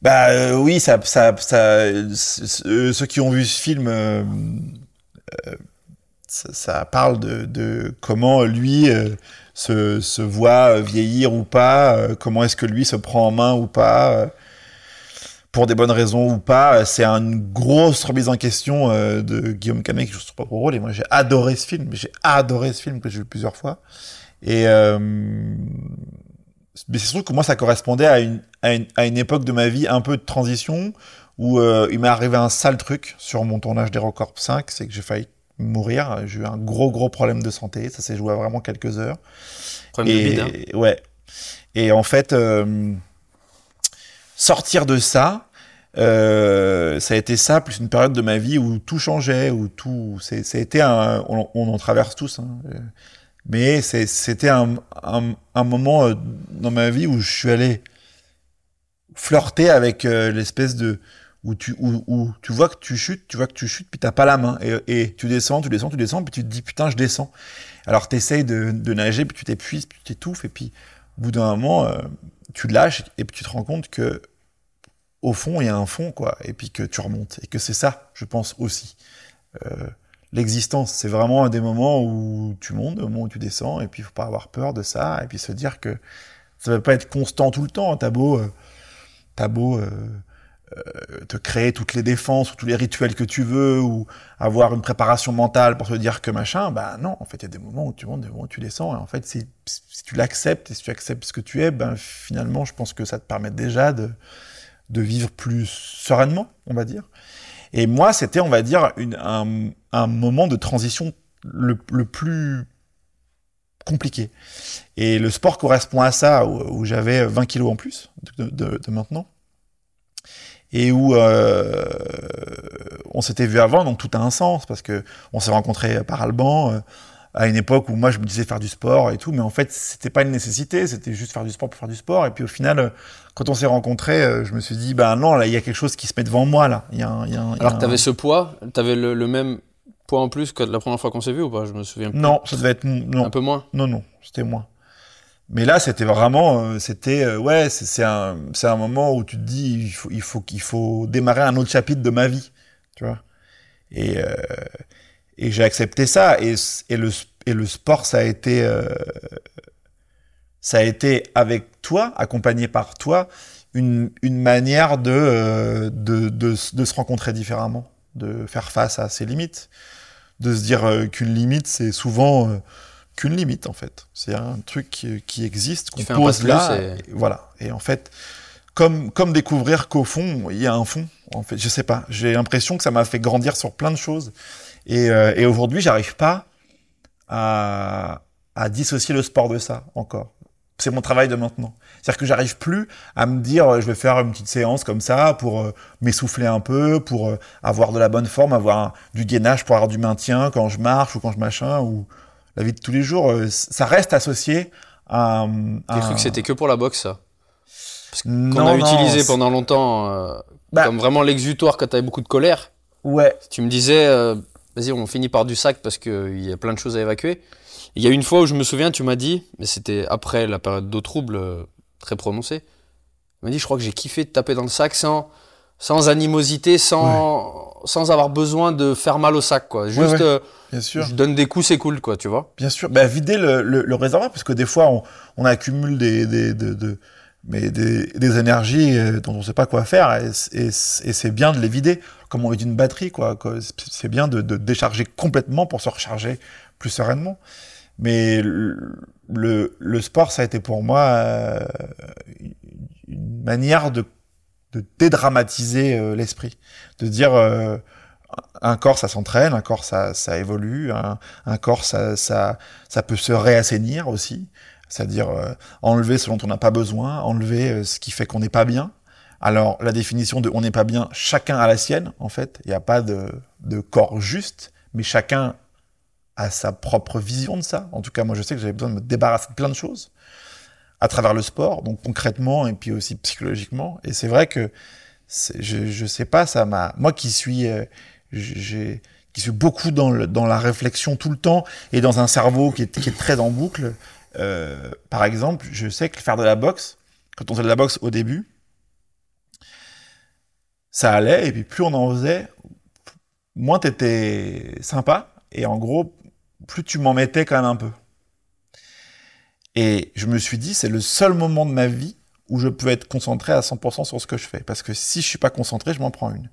Bah euh, oui, ça, ça, ça, euh, ceux qui ont vu ce film, ça, ça parle de, de comment lui se, se voit vieillir ou pas, comment est-ce que lui se prend en main ou pas, pour des bonnes raisons ou pas. C'est une grosse remise en question euh, de Guillaume Canet que je trouve pas trop drôle. Et moi, j'ai adoré ce film. J'ai adoré ce film que j'ai vu plusieurs fois. Et euh, mais c'est sûr que moi, ça correspondait à une, à une, à une époque de ma vie un peu de transition où euh, il m'est arrivé un sale truc sur mon tournage d'Hérocorp 5, c'est que j'ai failli mourir. J'ai eu un gros, gros problème de santé. Ça s'est joué à vraiment quelques heures.
Problème de
Et,
bide, hein.
ouais. Et en fait, euh, sortir de ça, euh, ça a été ça, plus une période de ma vie où tout changeait, où tout, ça a été un, on, en traverse tous, hein, mais c'était un, un, moment euh, dans ma vie où je suis allé flirter avec euh, l'espèce de, où tu, où, où tu vois que tu chutes, tu vois que tu chutes, puis t'as pas la main, et, tu descends, tu descends, tu descends, puis tu te dis putain, je descends. Alors t'essayes de, de nager, puis tu t'épuises, puis tu t'étouffes, et puis au bout d'un moment, tu lâches, et puis tu te rends compte que au fond, il y a un fond, quoi, et puis que tu remontes, et que c'est ça, je pense aussi. Euh, L'existence, c'est vraiment un des moments où tu montes, des moments où tu descends, et puis il faut pas avoir peur de ça, et puis se dire que ça va pas être constant tout le temps. Euh, t'as beau euh, euh, te créer toutes les défenses ou tous les rituels que tu veux, ou avoir une préparation mentale pour te dire que machin, bah non, en fait, il y a des moments où tu montes, des moments où tu descends, et en fait, si, tu l'acceptes, et si tu acceptes ce que tu es, ben finalement, je pense que ça te permet déjà de, de vivre plus sereinement, on va dire. Et moi, c'était, on va dire, une, un, moment de transition le, le plus compliqué. Et le sport correspond à ça, où, j'avais 20 kilos en plus de maintenant. Et où euh, on s'était vu avant, donc tout a un sens, parce que on s'est rencontrés par Alban, euh, à une époque où moi je me disais faire du sport et tout, mais en fait c'était pas une nécessité, c'était juste faire du sport pour faire du sport. Et puis au final, quand on s'est rencontrés, euh, je me suis dit, ben non, là il y a quelque chose qui se met devant moi, là. Y a un- il y a un- il y a
Alors que t'avais ce poids, t'avais le, le même poids en plus que la première fois qu'on s'est vu ou pas? Je me souviens plus.
Non, ça devait être... Non,
Un peu moins?
Non, non, c'était moi. Mais là, c'était vraiment, euh, c'était, euh, ouais, c'est un, c'est un moment où tu te dis, il faut, il faut, qu'il faut démarrer un autre chapitre de ma vie, tu vois. Et, euh, et j'ai accepté ça. Et, le, et le sport, ça a été, euh, ça a été avec toi, accompagné par toi, une, une manière de, euh, de, de, de se rencontrer différemment, de faire face à ses limites, de se dire qu'une limite, c'est souvent qu'une limite en fait. C'est un truc qui, qui existe, qu'on pose là,
et-
et voilà. Et en fait, comme comme découvrir qu'au fond il y a un fond. En fait, je sais pas. J'ai l'impression que ça m'a fait grandir sur plein de choses. Et, euh, et aujourd'hui, j'arrive pas à à dissocier le sport de ça encore. C'est mon travail de maintenant. C'est-à-dire que j'arrive plus à me dire euh, je vais faire une petite séance comme ça pour euh, m'essouffler un peu, pour euh, avoir de la bonne forme, avoir un- du gainage pour avoir du maintien quand je marche ou quand je machin ou la vie de tous les jours. euh, ça reste associé à,
J'ai
à-
cru que c'était que pour la boxe, ça. Qu'on
Non,
a
non,
utilisé pendant longtemps euh,
Bah.
comme vraiment l'exutoire quand t'avais beaucoup de colère.
Ouais.
Tu me disais, euh, vas-y, on finit par du sac parce qu'il y a plein de choses à évacuer. Il y a une fois où je me souviens, tu m'as dit, mais c'était après la période d'eau trouble très prononcée. Tu m'as dit, je crois que j'ai kiffé de taper dans le sac sans, sans animosité, sans, sans avoir besoin de faire mal au sac, quoi. Juste,
ouais.
euh,
Bien sûr.
je donne des coups, c'est cool, quoi, tu vois.
Bien sûr, bah, vider le, le, le réservoir, parce que des fois, on, on accumule des, des, de, de- mais des, des énergies euh, dont on ne sait pas quoi faire, et, c'est bien de les vider, comme on vide une batterie, quoi. C'est- bien de, de décharger complètement pour se recharger plus sereinement. Mais le sport, ça a été pour moi euh, une manière de, de dédramatiser euh, l'esprit, de dire euh, un corps, ça s'entraîne, un corps, ça, ça évolue, un, un corps, ça, ça, ça peut se réassainir aussi, c'est-à-dire euh, enlever ce dont on n'a pas besoin, enlever euh, ce qui fait qu'on n'est pas bien. Alors, la définition de on n'est pas bien, chacun a la sienne, en fait. Il n'y a pas de, de corps juste, mais chacun a sa propre vision de ça. En tout cas, moi, je sais que j'avais besoin de me débarrasser de plein de choses. À travers le sport, donc concrètement et puis aussi psychologiquement. Et c'est vrai que je, je sais pas, ça m'a, moi qui suis, euh, qui suis beaucoup dans, le, dans la réflexion tout le temps et dans un cerveau qui est, qui est très en boucle. Euh, par exemple, je sais que faire de la boxe, quand on faisait de la boxe au début, ça allait et puis plus on en faisait, moins t'étais sympa et en gros, plus tu m'en mettais quand même un peu. Et je me suis dit, c'est le seul moment de ma vie où je peux être concentré à 100% sur ce que je fais. Parce que si je suis pas concentré, je m'en prends une.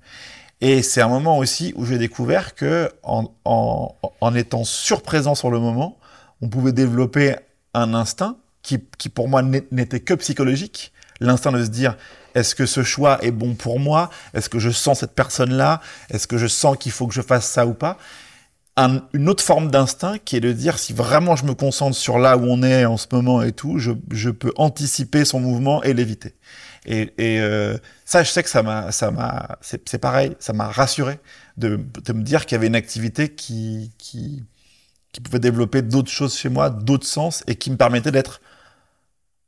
Et c'est un moment aussi où j'ai découvert que en, en, en étant surprésent sur le moment, on pouvait développer un instinct qui, qui pour moi n'était que psychologique. L'instinct de se dire, est-ce que ce choix est bon pour moi? Est-ce que je sens cette personne-là? Est-ce que je sens qu'il faut que je fasse ça ou pas? Une autre forme d'instinct qui est de dire si vraiment je me concentre sur là où on est en ce moment et tout, je, je peux anticiper son mouvement et l'éviter. Et, et euh, ça, je sais que ça m'a, ça m'a, c'est pareil, ça m'a rassuré de, de, me dire qu'il y avait une activité qui, qui, qui pouvait développer d'autres choses chez moi, d'autres sens, et qui me permettait d'être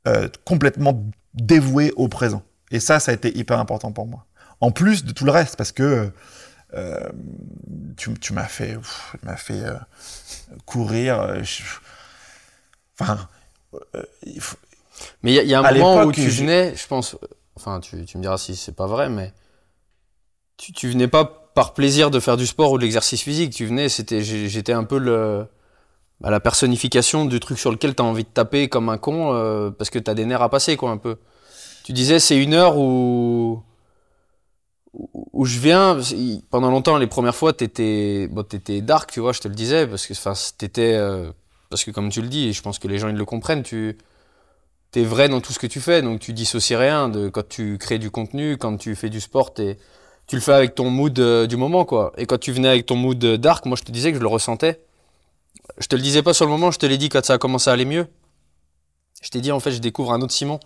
euh, complètement dévoué au présent. Et ça, ça a été hyper important pour moi. En plus de tout le reste, parce que euh, tu, tu m'as fait, m'as fait euh, courir. Euh, enfin,
il faut... Mais il y, y, a un moment où tu venais, je pense, enfin, tu, tu me diras si c'est pas vrai, mais tu, tu venais pas par plaisir de faire du sport ou de l'exercice physique. Tu venais, c'était, j'étais un peu le, bah, la personnification du truc sur lequel tu as envie de taper comme un con euh, parce que tu as des nerfs à passer, quoi, un peu. Tu disais, c'est une heure où où je viens, pendant longtemps, les premières fois, t'étais, bon, t'étais dark, tu vois, je te le disais, parce que, enfin, t'étais, euh, parce que comme tu le dis, et je pense que les gens ils le comprennent, tu, t'es vrai dans tout ce que tu fais, donc tu dissocies rien de quand tu crées du contenu, quand tu fais du sport, tu le fais avec ton mood euh, du moment, quoi. Et quand tu venais avec ton mood dark, moi je te disais que je le ressentais. Je te le disais pas sur le moment, je te l'ai dit quand ça a commencé à aller mieux. Je t'ai dit en fait, je découvre un autre Simon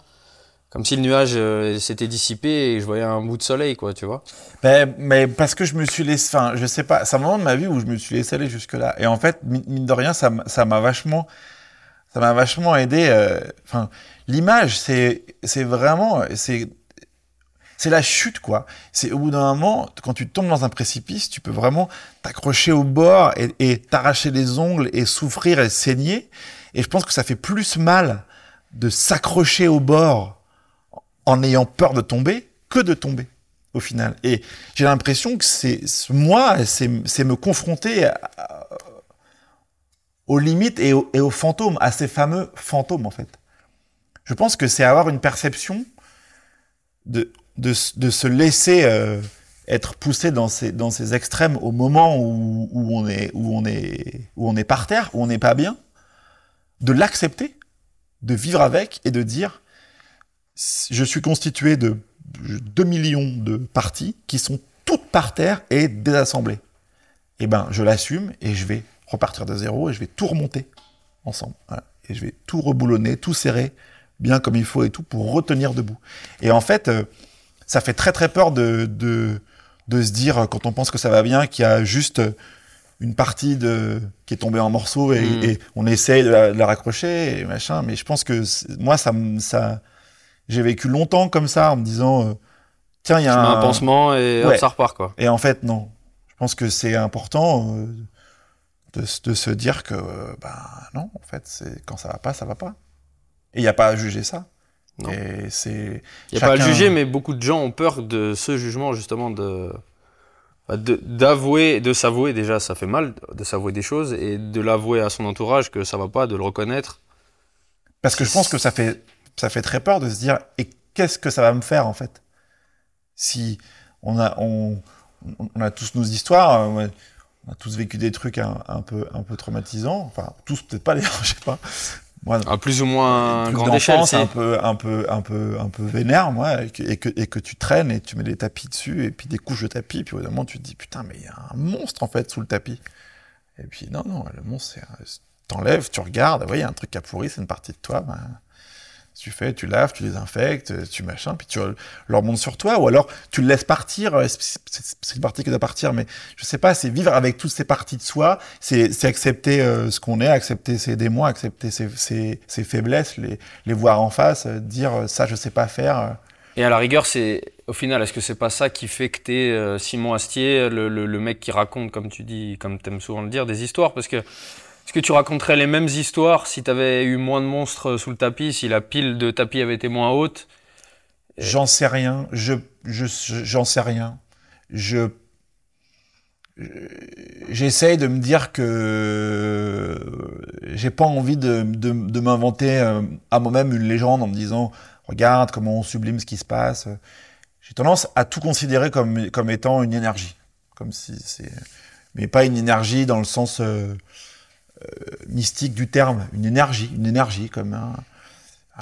comme si le nuage euh, s'était dissipé et je voyais un bout de soleil, quoi, tu vois.
Mais, mais parce que je me suis laissé, enfin, je sais pas, c'est un moment de ma vie où je me suis laissé aller jusque-là. Et en fait, mine de rien, ça, m'a vachement, ça m'a vachement aidé. Euh, enfin, l'image, c'est, c'est vraiment, c'est, c'est la chute, quoi. C'est au bout d'un moment, quand tu tombes dans un précipice, tu peux vraiment t'accrocher au bord et t'arracher les ongles et souffrir et saigner. Et je pense que ça fait plus mal de s'accrocher au bord en ayant peur de tomber que de tomber au final. Et j'ai l'impression que c'est moi, c'est me confronter aux limites et aux, fantômes, à ces fameux fantômes en fait. Je pense que c'est avoir une perception de, de, se laisser euh, être poussé dans ces, dans ces extrêmes au moment où, où, on est, où, on est, où on est par terre, où on n'est pas bien, de l'accepter, de vivre avec et de dire je suis constitué de 2 millions de parties qui sont toutes par terre et désassemblées. Eh ben, je l'assume et je vais repartir de zéro et je vais tout remonter ensemble. Et je vais tout reboulonner, tout serrer bien comme il faut et tout pour retenir debout. Et en fait, euh, ça fait très très peur de, de, de se dire, quand on pense que ça va bien, qu'il y a juste une partie de, qui est tombée en morceaux et, mm. et on essaye de la, de la, raccrocher et machin. Mais je pense que moi, ça, ça, j'ai vécu longtemps comme ça en me disant euh, tiens il y a
un... un... pansement et ça repart quoi.
Et en fait non. Je pense que c'est important euh, de, de, se dire que euh, ben non en fait c'est quand ça va pas ça va pas. Et il n'y a pas à juger ça. Non. Et c'est
il n'y a pas à juger mais beaucoup de gens ont peur de ce jugement justement de d'avouer, de s'avouer déjà, ça fait mal de s'avouer des choses et de l'avouer à son entourage que ça va pas, de le reconnaître.
Parce que je pense que ça fait ça fait très peur de se dire et qu'est-ce que ça va me faire en fait? Si on a on, on a tous nos histoires euh, on a tous vécu des trucs un, un peu un peu traumatisants. Enfin tous peut-être pas d'ailleurs je sais pas.
Moi, à plus ou moins grande échelle
c'est un peu un peu un peu un peu vénère moi et que, et que, et que tu traînes et tu mets des tapis dessus et puis des couches de tapis puis au moment tu te dis putain mais il y a un monstre en fait sous le tapis. Et puis non non le monstre c'est t'enlèves tu regardes il y a un truc qui a pourri c'est une partie de toi ben, Tu fais, tu laves, tu désinfectes, tu machin, puis tu leur montes sur toi, ou alors tu le laisses partir. C'est une partie qui doit partir, mais je sais pas, c'est vivre avec toutes ces parties de soi, c'est accepter euh, ce qu'on est, accepter ses démons, accepter ses, ses, ses, faiblesses, les, voir en face, euh, dire euh, ça je sais pas faire.
Et à la rigueur, c'est au final, est-ce que c'est pas ça qui fait que t'es es Simon Astier, le, mec qui raconte, comme tu dis, comme t'aimes souvent le dire, des histoires? Parce que est-ce que tu raconterais les mêmes histoires si tu avais eu moins de monstres sous le tapis, si la pile de tapis avait été moins haute?
J'en sais rien. Je, j'en sais rien. Je, j'essaye de me dire que j'ai pas envie de, de, m'inventer euh, à moi-même une légende en me disant regarde comment on sublime ce qui se passe. J'ai tendance à tout considérer comme, comme étant une énergie. Comme si c'est, mais pas une énergie dans le sens, euh, mystique du terme, une énergie, une énergie comme un,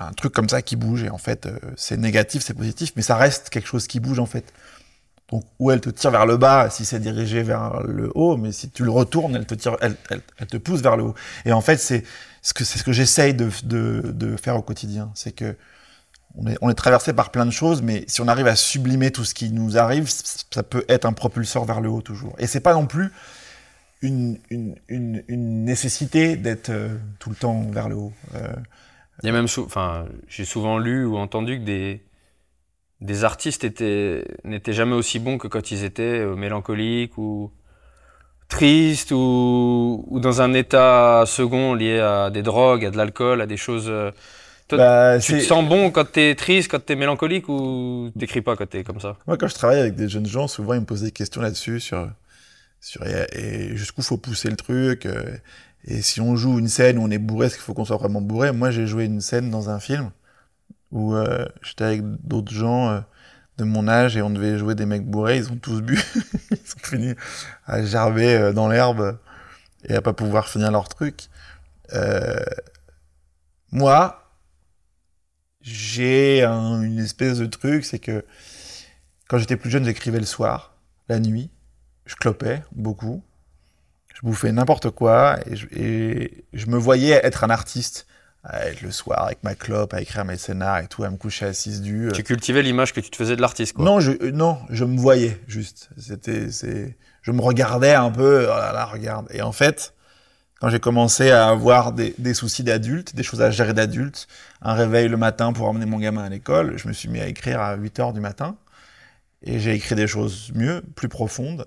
un truc comme ça qui bouge. Et en fait, euh, c'est négatif, c'est positif, mais ça reste quelque chose qui bouge en fait. Donc, où elle te tire vers le bas si c'est dirigé vers le haut, mais si tu le retournes, elle te tire, elle, elle te pousse vers le haut. Et en fait, c'est ce que c'est ce que j'essaye de, de, de, faire au quotidien, c'est que on est, on est traversé par plein de choses, mais si on arrive à sublimer tout ce qui nous arrive, ça peut être un propulseur vers le haut toujours. Et c'est pas non plus une, une, une, une nécessité d'être euh, tout le temps vers le haut. Euh,
Il y a même, enfin, j'ai souvent lu ou entendu que des, des artistes étaient, n'étaient jamais aussi bons que quand ils étaient euh, mélancoliques ou tristes ou, ou dans un état second lié à des drogues, à de l'alcool, à des choses. Toi, bah, tu te sens bon quand t'es triste, quand t'es mélancolique ou t'écris pas quand t'es comme ça?
Moi, quand je travaille avec des jeunes gens, souvent ils me posent des questions là-dessus sur sur, et, jusqu'où faut pousser le truc. Euh, et si on joue une scène où on est bourré, est-ce qu'il faut qu'on soit vraiment bourré? Moi, j'ai joué une scène dans un film où euh, j'étais avec d'autres gens euh, de mon âge et on devait jouer des mecs bourrés. Ils ont tous bu. ils ont fini à gerber dans l'herbe et à pas pouvoir finir leur truc. moi, j'ai une espèce de truc, c'est que quand j'étais plus jeune, j'écrivais le soir, la nuit je clopais beaucoup, je bouffais n'importe quoi, et je, me voyais être un artiste, à être le soir avec ma clope, à écrire mes scénars et tout, à me coucher à 6 du.
Euh. Tu cultivais l'image que tu te faisais de l'artiste, quoi.
Non, je, euh, non, je me voyais juste. C'était, c'est, je me regardais un peu, oh là là, regarde. Et en fait, quand j'ai commencé à avoir des, des soucis d'adulte, des choses à gérer d'adulte, un réveil le matin pour emmener mon gamin à l'école, je me suis mis à écrire à 8 heures du matin. Et j'ai écrit des choses mieux, plus profondes.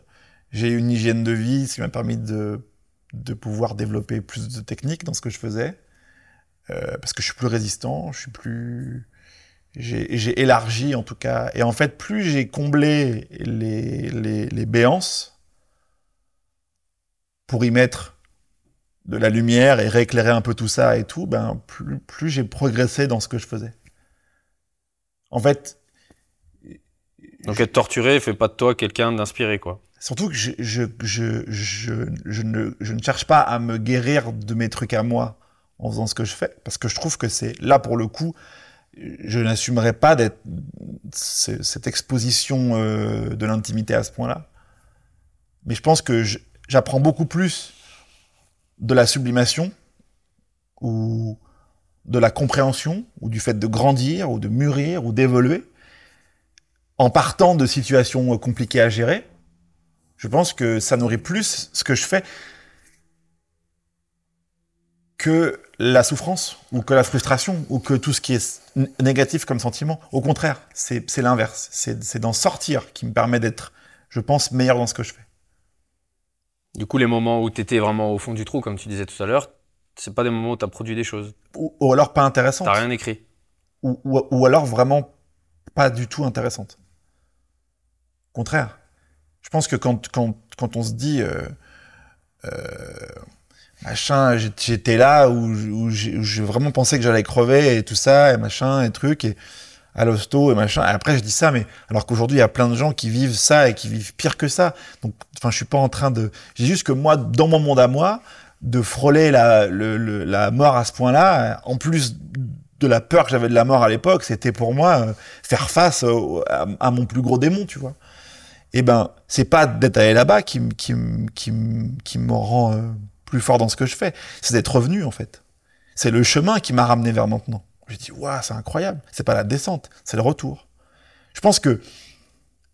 J'ai eu une hygiène de vie, ce qui m'a permis de, de pouvoir développer plus de techniques dans ce que je faisais. Euh, parce que je suis plus résistant, je suis plus. J'ai élargi en tout cas. Et en fait, plus j'ai comblé les, les, les béances pour y mettre de la lumière et rééclairer un peu tout ça et tout, ben plus, plus j'ai progressé dans ce que je faisais. En fait.
Donc être torturé fait pas de toi quelqu'un d'inspiré, quoi.
Surtout que je, je, je, je, ne, je ne cherche pas à me guérir de mes trucs à moi en faisant ce que je fais, parce que je trouve que c'est là pour le coup, je n'assumerai pas d'être cette exposition euh, de l'intimité à ce point-là. Mais je pense que j'apprends beaucoup plus de la sublimation ou de la compréhension ou du fait de grandir ou de mûrir ou d'évoluer en partant de situations compliquées à gérer je pense que ça nourrit plus ce que je fais que la souffrance ou que la frustration ou que tout ce qui est négatif comme sentiment. Au contraire, c'est l'inverse. C'est d'en sortir qui me permet d'être, je pense, meilleur dans ce que je fais.
Du coup, les moments où tu étais vraiment au fond du trou, comme tu disais tout à l'heure, c'est pas des moments où tu as produit des choses.
Ou, alors pas intéressantes.
T'as rien écrit.
Ou, ou, alors vraiment pas du tout intéressantes. Au contraire. Je pense que quand, quand, quand on se dit, euh, euh, machin, j'étais là où, j'ai vraiment pensé que j'allais crever et tout ça, et machin, et truc, et à l'hosto et machin. Et après, je dis ça, mais alors qu'aujourd'hui, il y a plein de gens qui vivent ça et qui vivent pire que ça. Donc, enfin, je suis pas en train de. J'ai juste que moi, dans mon monde à moi, de frôler la, la mort à ce point-là, en plus de la peur que j'avais de la mort à l'époque, c'était pour moi euh, faire face à, mon plus gros démon, tu vois eh ben, c'est pas d'être allé là-bas qui, qui, qui, qui me rend euh, plus fort dans ce que je fais, c'est d'être revenu en fait. C'est le chemin qui m'a ramené vers maintenant. Je dis, waouh, c'est incroyable. C'est pas la descente, c'est le retour. Je pense que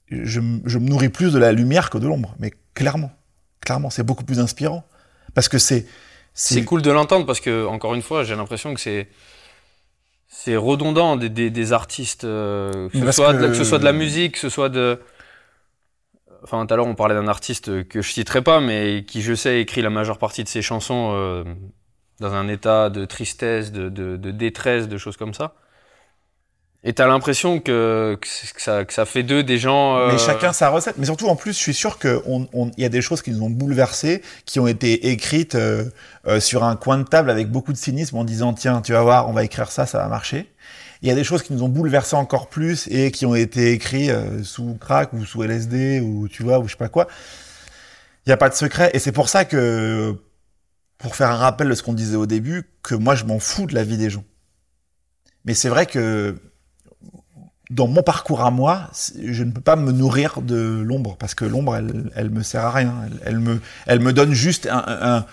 je, je, me nourris plus de la lumière que de l'ombre, mais clairement, clairement, c'est beaucoup plus inspirant. Parce que c'est.
C'est cool de l'entendre parce que, encore une fois, j'ai l'impression que c'est. C'est redondant des, des, des artistes, euh, que, ce soit que... De, que ce soit de la musique, que ce soit de. Enfin, tout à l'heure, on parlait d'un artiste que je citerai pas, mais qui, je sais, écrit la majeure partie de ses chansons euh, dans un état de tristesse, de, détresse, de choses comme ça. Et t'as l'impression que, ça, que, ça, fait d'eux des gens.
Euh... Mais chacun sa recette. Mais surtout, en plus, je suis sûr qu'il y a des choses qui nous ont bouleversés, qui ont été écrites euh, sur un coin de table avec beaucoup de cynisme en disant tiens, tu vas voir, on va écrire ça, ça va marcher. Il y a des choses qui nous ont bouleversés encore plus et qui ont été écrites euh, sous crack ou sous LSD ou tu vois ou je sais pas quoi. Il n'y a pas de secret et c'est pour ça que pour faire un rappel de ce qu'on disait au début, que moi je m'en fous de la vie des gens. Mais c'est vrai que dans mon parcours à moi, je ne peux pas me nourrir de l'ombre parce que l'ombre, elle, elle me sert à rien. Elle, me, donne juste un,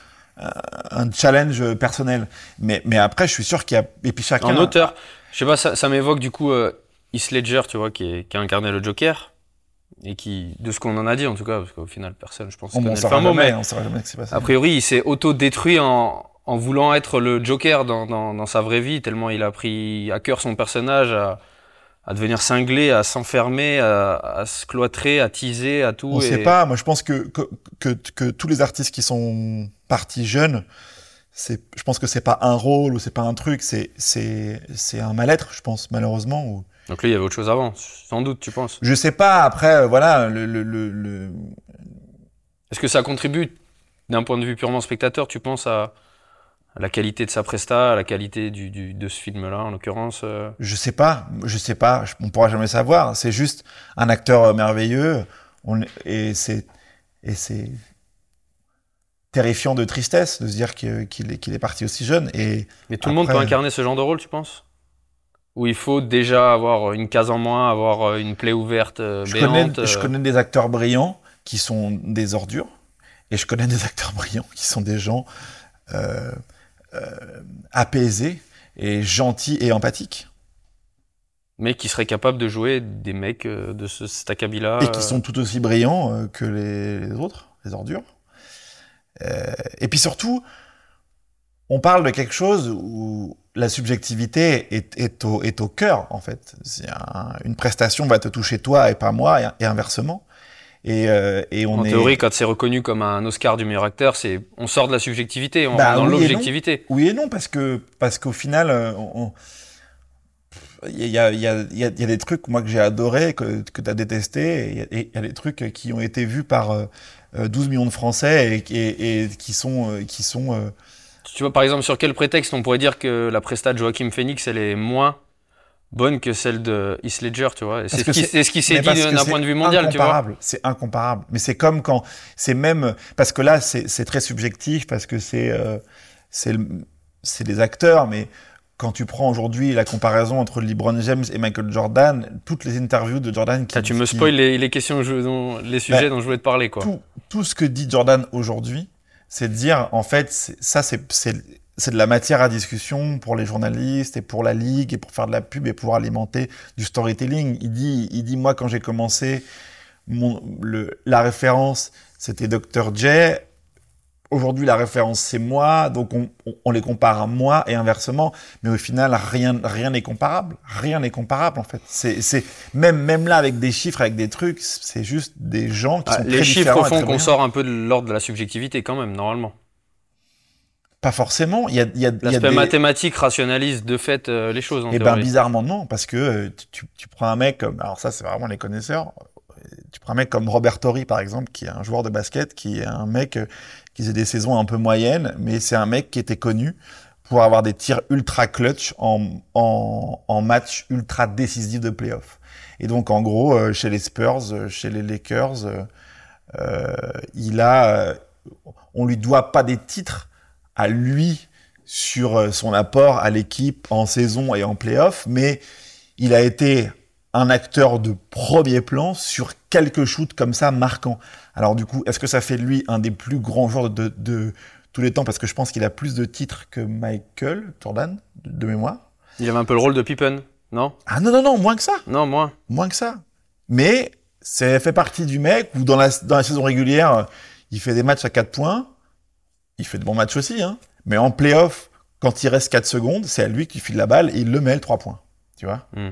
challenge personnel. Mais, mais après, je suis sûr qu'il y a et puis chacun.
En auteur, je sais pas, ça, ça m'évoque du coup euh, Heath Ledger, tu vois, qui, est, qui a incarné le Joker et qui, de ce qu'on en a dit en tout cas, parce qu'au final, personne, je pense,
on
connaît
le
mot,
jamais,
mais
on saura jamais que passé.
a priori, il s'est auto-détruit en, en voulant être le Joker dans, dans, dans, sa vraie vie, tellement il a pris à cœur son personnage, à, à devenir cinglé, à s'enfermer, à, à, se cloîtrer, à teaser, à tout.
On
et...
sait pas. Moi, je pense que, que, que, que tous les artistes qui sont partis jeunes, je pense que c'est pas un rôle ou c'est pas un truc, c'est, c'est, c'est un mal-être, je pense, malheureusement. Ou...
Donc là, il y avait autre chose avant, sans doute, tu penses
Je sais pas. Après, euh, voilà, le, le, le, le...
Est-ce que ça contribue, d'un point de vue purement spectateur, tu penses à, à la qualité de sa presta, à la qualité du, du de ce film-là, en l'occurrence euh...
Je sais pas, je sais pas, on pourra jamais savoir. C'est juste un acteur merveilleux, on, et c'est et c'est terrifiant de tristesse de se dire qu'il qu est, qu'il est parti aussi jeune. Et
Mais tout après... le monde peut incarner ce genre de rôle, tu penses? Où il faut déjà avoir une case en moins, avoir une plaie ouverte, euh,
je
béante.
Connais, je connais des acteurs brillants qui sont des ordures, et je connais des acteurs brillants qui sont des gens euh, euh, apaisés et gentils et empathiques.
Mais qui seraient capables de jouer des mecs de ce, cet acabit-là.
Et qui sont tout aussi brillants que les, les autres, les ordures. Euh, et puis surtout, on parle de quelque chose où la subjectivité est, est, au, est au cœur, en fait. Un, une prestation va te toucher toi et pas moi, et, et inversement. Et, euh, et on
en
est...
théorie, quand c'est reconnu comme un Oscar du meilleur acteur, c'est on sort de la subjectivité, on bah, est dans oui l'objectivité.
Oui et non, parce que parce qu'au final, on, il y a, il y, a, il y a des trucs moi que j'ai adoré que, que tu as détesté et il y a des trucs qui ont été vus par euh, 12 millions de Français et, et, et qui sont euh, qui sont euh...
tu vois par exemple sur quel prétexte on pourrait dire que la presta de Joachim Phoenix elle est moins bonne que celle de Heath Ledger tu vois? C'est ce qui s'est dit d'un point de vue mondial tu vois?
c'est incomparable. Mais c'est comme quand c'est même parce que là c'est très subjectif parce que c'est euh, c'est c'est des acteurs mais quand tu prends aujourd'hui la comparaison entre LeBron James et Michael Jordan, toutes les interviews de Jordan qui.
Ah, tu me spoil qui... les, les, questions, dont, les sujets bah, dont je voulais te parler, quoi.
Tout, tout ce que dit Jordan aujourd'hui, c'est de dire, en fait, ça, c'est de la matière à discussion pour les journalistes et pour la ligue et pour faire de la pub et pour alimenter du storytelling. Il dit, il dit moi, quand j'ai commencé, mon, le, la référence, c'était Dr. J. Aujourd'hui, la référence, c'est moi, donc on, les compare à moi et inversement, mais au final, rien rien n'est comparable. Rien n'est comparable, en fait. C'est même, même là, avec des chiffres, avec des trucs, c'est juste des gens qui ah, sont
Les
très
chiffres font qu'on sort un peu de l'ordre de la subjectivité, quand même, normalement.
Pas forcément. Il y a, il y a,
L'aspect des... mathématique rationalise de fait euh, les choses.
Et ben bizarrement non, parce que euh, tu, tu, prends un mec comme, alors ça c'est vraiment les connaisseurs, tu prends un mec comme Robert Torrey par exemple, qui est un joueur de basket, qui est un mec qui faisait des saisons un peu moyennes, mais c'est un mec qui était connu pour avoir des tirs ultra clutch en, en, en match ultra décisif de playoff. Et donc en gros, euh, chez les Spurs, euh, chez les Lakers, euh, euh il a, on lui doit pas des titres à lui sur son apport à l'équipe en saison et en playoff, mais il a été un acteur de premier plan sur quelques shoots comme ça marquants. Alors du coup, est-ce que ça fait de lui un des plus grands joueurs de, de, de tous les temps? Parce que je pense qu'il a plus de titres que Michael Jordan, de, de mémoire.
Il avait un peu le rôle de Pippen, non?
Ah non, non, non, moins que ça.
Non, moins.
Moins que ça. Mais ça fait partie du mec où dans la, dans la saison régulière, il fait des matchs à 4 points. Il fait de bons matchs aussi, hein. Mais en playoff, quand il reste 4 secondes, c'est à lui qui file la balle et il le met le 3 points. Tu vois?
Hmm.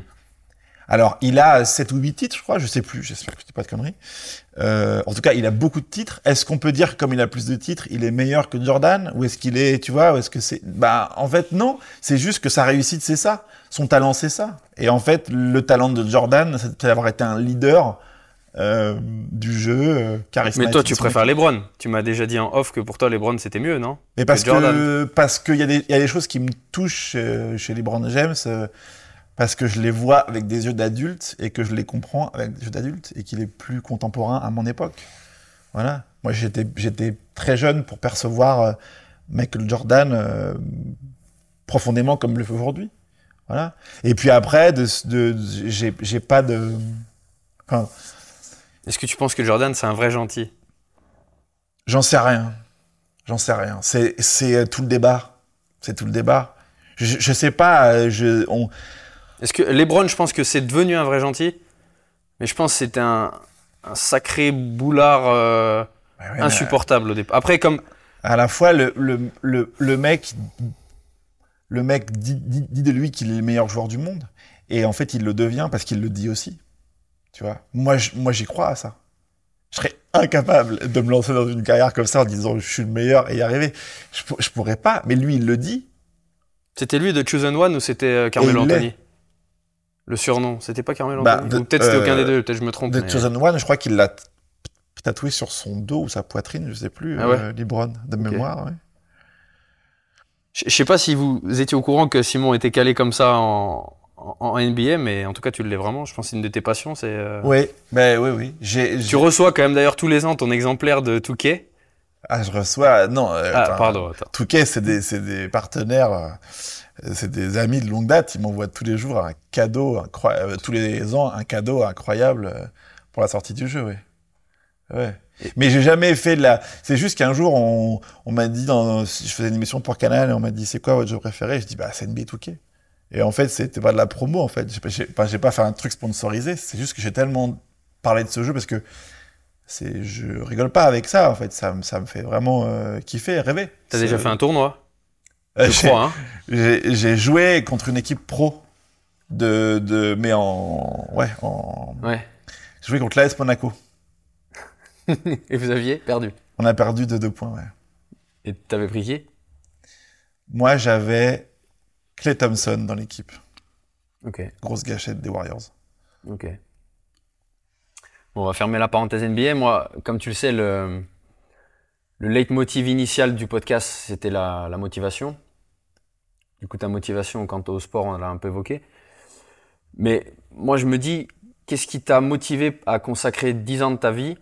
Alors, il a 7 ou 8 titres, je crois, je sais plus, j'espère que je dis pas de conneries. Euh, en tout cas, il a beaucoup de titres. Est-ce qu'on peut dire que comme il a plus de titres, il est meilleur que Jordan? Ou est-ce qu'il est, tu vois, ou est-ce que c'est... Bah, en fait, non. C'est juste que sa réussite, c'est ça. Son talent, c'est ça. Et en fait, le talent de Jordan, c'est d'avoir été un leader euh, du jeu, euh, charismatique.
Mais toi, tu préfères LeBron. Tu m'as déjà dit en off que pour toi, LeBron, c'était mieux, non?
Mais parce
que Jordan.
que parce qu'il y a des il y a des choses qui me touchent euh, chez LeBron James parce que je les vois avec des yeux d'adulte et que je les comprends avec des yeux d'adulte et qu'il est plus contemporain à mon époque. Voilà. Moi j'étais j'étais très jeune pour percevoir euh, Michael Jordan euh, profondément comme le fais aujourd'hui. Voilà. Et puis après de, de, de- j'ai j'ai pas de enfin
Est-ce que tu penses que Jordan, c'est un vrai gentil?
J'en sais rien. J'en sais rien. C'est c'est euh, tout le débat. C'est tout le débat. Je, je sais pas. Je, on,
Est-ce que LeBron, je pense que c'est devenu un vrai gentil Mais je pense que c'était un, un sacré boulard euh,
Ouais, ouais,
insupportable au départ. Après, comme.
À la fois, le, le, le, le mec, le mec dit, dit, dit de lui qu'il est le meilleur joueur du monde. Et en fait, il le devient parce qu'il le dit aussi. Tu vois? Moi, je- moi, j'y crois à ça. Je serais incapable de me lancer dans une carrière comme ça en disant je suis le meilleur et y arriver. Je, je pourrais pas. Mais lui, il le dit.
C'était lui de Chosen One ou c'était euh, Carmelo. Anthony? Le surnom, c'était pas Carmelo
Bah,
Anthony
de-
Ou peut-être c'était
euh,
aucun des deux, peut-être je me trompe.
De
mais-
Chosen One, je crois qu'il l'a tatoué sur son dos ou sa poitrine, je sais plus,
Ah ouais
euh, Libron, de mémoire. ouais.
Je sais pas si vous étiez au courant que Simon était calé comme ça en, en, NBA, mais en tout cas, tu l'es vraiment. Je pense que c'est une de tes passions. C'est. euh,
Oui, ben oui, oui.
Tu reçois quand même d'ailleurs tous les ans ton exemplaire de Touquet.
Ah, je reçois. Non, euh,
Ah, pardon, attends.
Touquet, c'est des, c'est des partenaires, euh, c'est des amis de longue date. Ils m'envoient tous les jours un cadeau incroyable, tous les ans un cadeau incroyable euh, pour la sortie du jeu, oui. Ouais. Mais j'ai jamais fait de la. C'est juste qu'un jour, on, on m'a dit, dans, je faisais une émission pour Canal, et on m'a dit, c'est quoi votre jeu préféré? Je dis, bah, c'est NBA Touquet. Et en fait, c'était pas de la promo, en fait. J'ai pas, j'ai pas, j'ai pas fait un truc sponsorisé. C'est juste que j'ai tellement parlé de ce jeu parce que c'est, je rigole pas avec ça, en fait. Ça, me- ça me fait vraiment euh, kiffer, rêver.
T'as déjà fait un tournoi
Euh,
Je crois, hein.
j'ai j'ai joué contre une équipe pro de, de mais en ouais en
Ouais.
j'ai joué contre l'AS Monaco.
Et vous aviez perdu.
On a perdu de deux points. Ouais.
Et t'avais pris qui?
Moi j'avais Clay Thompson dans l'équipe.
Ok,
Grosse gâchette des Warriors.
ok. On va fermer la parenthèse NBA. Moi, comme tu le sais, le, le leitmotiv initial du podcast, c'était la, motivation. Du coup, ta motivation quant au sport, on l'a un peu évoqué. Mais moi, je me dis, qu'est-ce qui t'a motivé à consacrer 10 ans de ta vie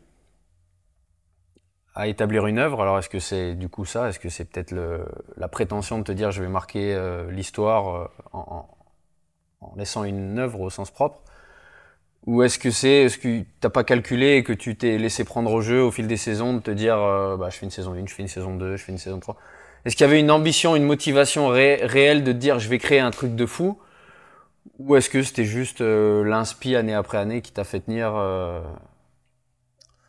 à établir une œuvre? Alors, est-ce que c'est du coup ça? Est-ce que c'est peut-être la prétention de te dire, je vais marquer euh, l'histoire euh, en laissant une œuvre au sens propre? Ou est-ce que c'est, est-ce que t'as pas calculé et que tu t'es laissé prendre au jeu au fil des saisons de te dire, euh, bah, je fais une saison 1, je fais une saison 2, je fais une saison 3 Est-ce qu'il y avait une ambition, une motivation ré- réelle de te dire, je vais créer un truc de fou? Ou est-ce que c'était juste euh, l'inspi année après année qui t'a fait tenir euh,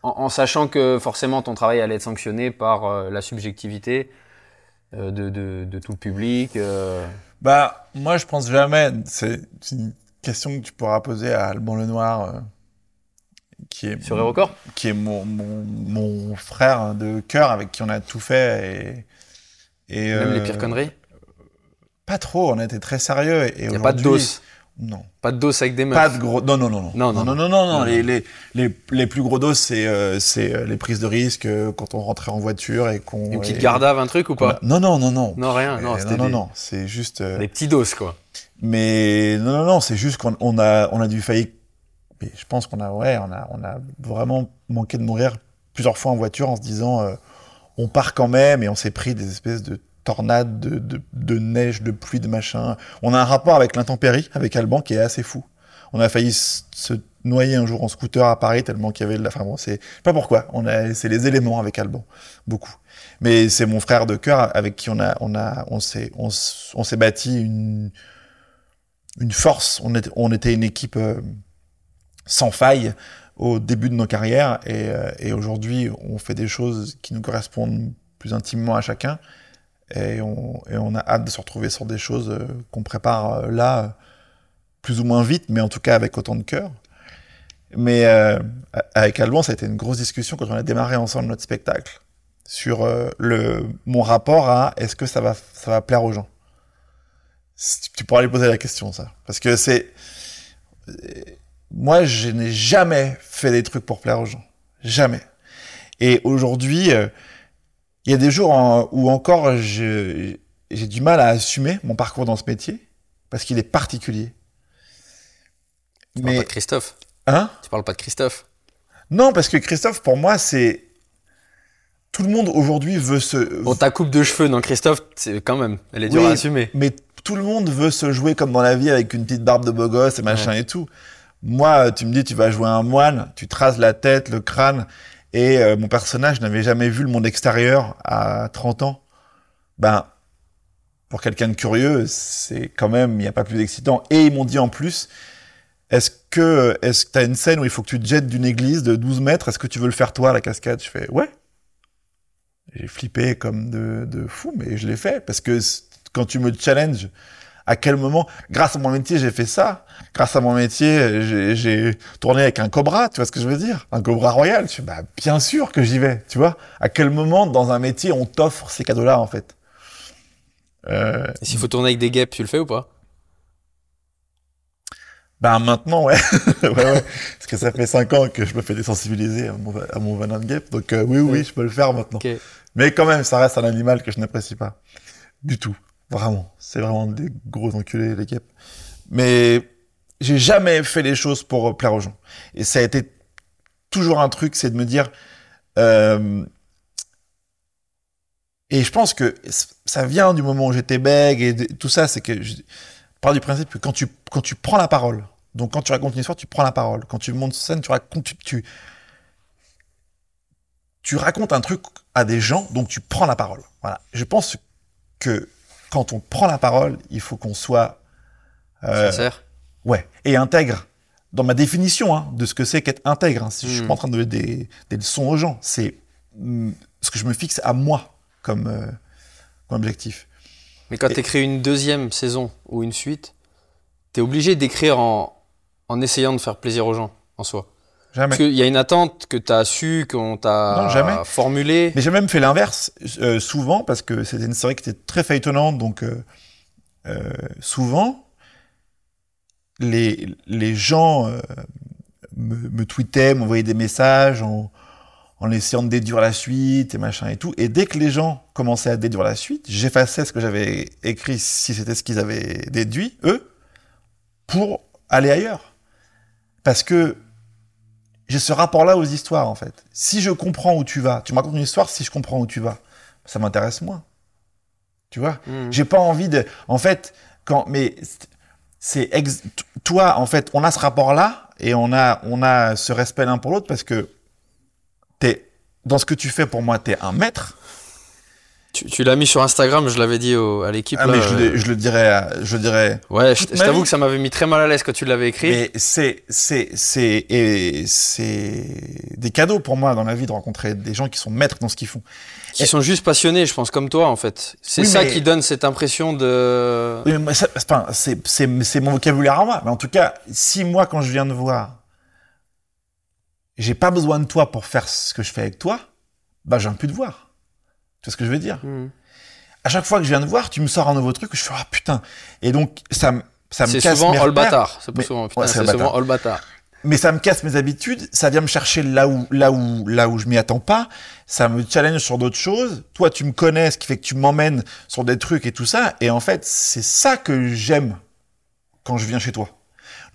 en, sachant que forcément ton travail allait être sanctionné par euh, la subjectivité euh, de, de, de tout le public
Bah moi je pense jamais. C'est question que tu pourras poser à Alban Lenoir euh, qui est
sur Record
qui est mon, mon, mon frère de cœur avec qui on a tout fait et, et
Même les
euh,
pires conneries
Pas trop. On a été très sérieux et, et
Il n'y a pas de dose.
Non.
Pas de dose avec des meufs.
Pas de gros. Non, non, non, non.
Non, non,
non, non, non,
non.
non. Les, les, les, les plus gros doses, c'est euh, c'est euh, les prises de risque euh, quand on rentrait en voiture et qu'on.
Une petite
et-
un truc ou
a-
pas
Non, non, non, non.
Non, rien. Non, c'était
non, non,
des,
non. C'est juste. euh,
des petits doses, quoi.
Mais non, non, non. C'est juste qu'on on a, on a dû faillir. Mais je pense qu'on a, ouais, on a, on a vraiment manqué de mourir plusieurs fois en voiture en se disant, euh, on part quand même et on s'est pris des espèces de tornades, de, de, de neige, de pluie, de machin. On a un rapport avec l'intempérie, avec Alban, qui est assez fou. On a failli se noyer un jour en scooter à Paris tellement qu'il y avait de la. Enfin bon, c'est pas pourquoi. On a, c'est les éléments avec Alban, beaucoup. Mais c'est mon frère de cœur avec qui on a, on a, on s'est, on s'est bâti une, une force. On était, une équipe euh, sans faille au début de nos carrières et, euh, et aujourd'hui, on fait des choses qui nous correspondent plus intimement à chacun et on, a hâte de se retrouver sur des choses euh, qu'on prépare là plus ou moins vite, mais en tout cas avec autant de cœur. Mais avec Alban, ça a été une grosse discussion quand on a démarré ensemble notre spectacle sur mon rapport à est-ce que ça va ça va plaire aux gens. Tu pourras lui poser la question ça, parce que c'est moi je n'ai jamais fait des trucs pour plaire aux gens, jamais. Et aujourd'hui, euh, il y a des jours en- où encore j'ai du mal à assumer mon parcours dans ce métier parce qu'il est particulier.
Tu parles
Mais
pas de Christophe.
hein?
Tu parles pas de Christophe.
Non, parce que Christophe, pour moi, c'est. Tout le monde aujourd'hui veut se.
Bon, ta coupe de cheveux, non, Christophe, c'est quand même, elle est dure
Oui.
à assumer.
Mais tout le monde veut se jouer comme dans la vie avec une petite barbe de beau gosse et machin et tout. Moi, tu me dis, tu vas jouer un moine, tu traces la tête, le crâne, et euh, mon personnage n'avait jamais vu le monde extérieur à 30 ans. Ben, pour quelqu'un de curieux, c'est quand même, il n'y a pas plus excitant. Et ils m'ont dit en plus, est-ce que est-ce que tu as une scène où il faut que tu te jettes d'une église de 12 mètres, est-ce que tu veux le faire toi, la cascade? Je fais, ouais. J'ai flippé comme de, de fou, mais je l'ai fait parce que quand tu me challenges, à quel moment, grâce à mon métier, j'ai fait ça. Grâce à mon métier, j'ai- tourné avec un cobra, tu vois ce que je veux dire? Un cobra royal. Je fais, bah, bien sûr que j'y vais, tu vois À quel moment, dans un métier, on t'offre ces cadeaux-là, en fait? Euh,
Et s'il faut tourner avec des guêpes, tu le fais ou pas?
Ben maintenant, ouais. ouais, ouais. Parce que ça fait 5 ans que je me fais désensibiliser à mon, à mon venin de guêpe. Donc euh, oui, oui, je peux le faire maintenant. Mais quand même, ça reste un animal que je n'apprécie pas. Du tout. Vraiment. C'est vraiment des gros enculés, les guêpes. Mais j'ai jamais fait les choses pour euh, plaire aux gens. Et ça a été toujours un truc, c'est de me dire... euh, Et je pense que ça vient du moment où j'étais bègue et tout ça, c'est que je pars du principe que quand tu, quand tu prends la parole, donc quand tu racontes une histoire, tu prends la parole. Quand tu montes sur scène, tu racontes, tu racontes un truc à des gens, donc tu prends la parole. Voilà. Je pense que quand on prend la parole, il faut qu'on soit euh,
Sincère
ouais et intègre. Dans ma définition hein, de ce que c'est qu'être intègre, hein, si je suis
Mm.
pas en train de donner des, des leçons aux gens, c'est mm, ce que je me fixe à moi comme, euh, comme objectif.
Mais quand
Et-
t'écris une deuxième saison ou une suite, t'es obligé d'écrire en, en essayant de faire plaisir aux gens, en soi.
Jamais.
Parce qu'il y a une attente que t'as su, qu'on t'a formulée.
Mais j'ai même fait l'inverse euh, souvent parce que c'était une série qui était très feuilletonnante, donc euh, euh, souvent les les gens me, me tweetaient, m'envoyaient des messages en en essayant de déduire la suite et machin et tout. Et dès que les gens commençaient à déduire la suite, j'effaçais ce que j'avais écrit si c'était ce qu'ils avaient déduit eux pour aller ailleurs. Parce que j'ai ce rapport-là aux histoires, en fait. Si je comprends où tu vas, tu me racontes une histoire, si je comprends où tu vas, ça m'intéresse moins. Tu vois?
Mhm.
J'ai pas envie de. En fait, quand. Mais c'est- ex- Toi, en fait, on a ce rapport-là et on a, on a ce respect l'un pour l'autre parce que t'es. Dans ce que tu fais, pour moi, t'es un maître.
Tu, tu l'as mis sur Instagram, je l'avais dit au- à l'équipe.
Ah,
là,
mais je,
euh,
le- je le dirais. Je le dirais.
Ouais, je,
toute
je t'avoue
vie.
que ça m'avait mis très mal à l'aise quand tu l'avais écrit.
Mais c'est, c'est, c'est, et c'est des cadeaux pour moi dans la vie de rencontrer des gens qui sont maîtres dans ce qu'ils font.
Qui sont juste passionnés, je pense, comme toi, en fait. C'est
Oui,
ça
mais-
qui donne cette impression de.
Oui, mais ça- c'est pas- c'est, c'est, c'est mon vocabulaire à moi. Mais en tout cas, si moi, quand je viens de voir, j'ai pas besoin de toi pour faire ce que je fais avec toi, bah, j'ai un plus de voir. Tu vois ce que je veux dire?
Mhm.
À chaque fois que je viens de voir, tu me sors un nouveau truc, je fais, ah, putain. Et donc, ça me, ça me
C'est
casse
souvent
mes
all bâtard. C'est pas
Mais-
souvent. Putain,
ouais, c'est
souvent all bâtard.
mais ça me casse mes habitudes, ça vient me chercher là où, là où, là où je m'y attends pas, ça me challenge sur d'autres choses. Toi, tu me connais, ce qui fait que tu m'emmènes sur des trucs et tout ça. Et en fait, c'est ça que j'aime quand je viens chez toi.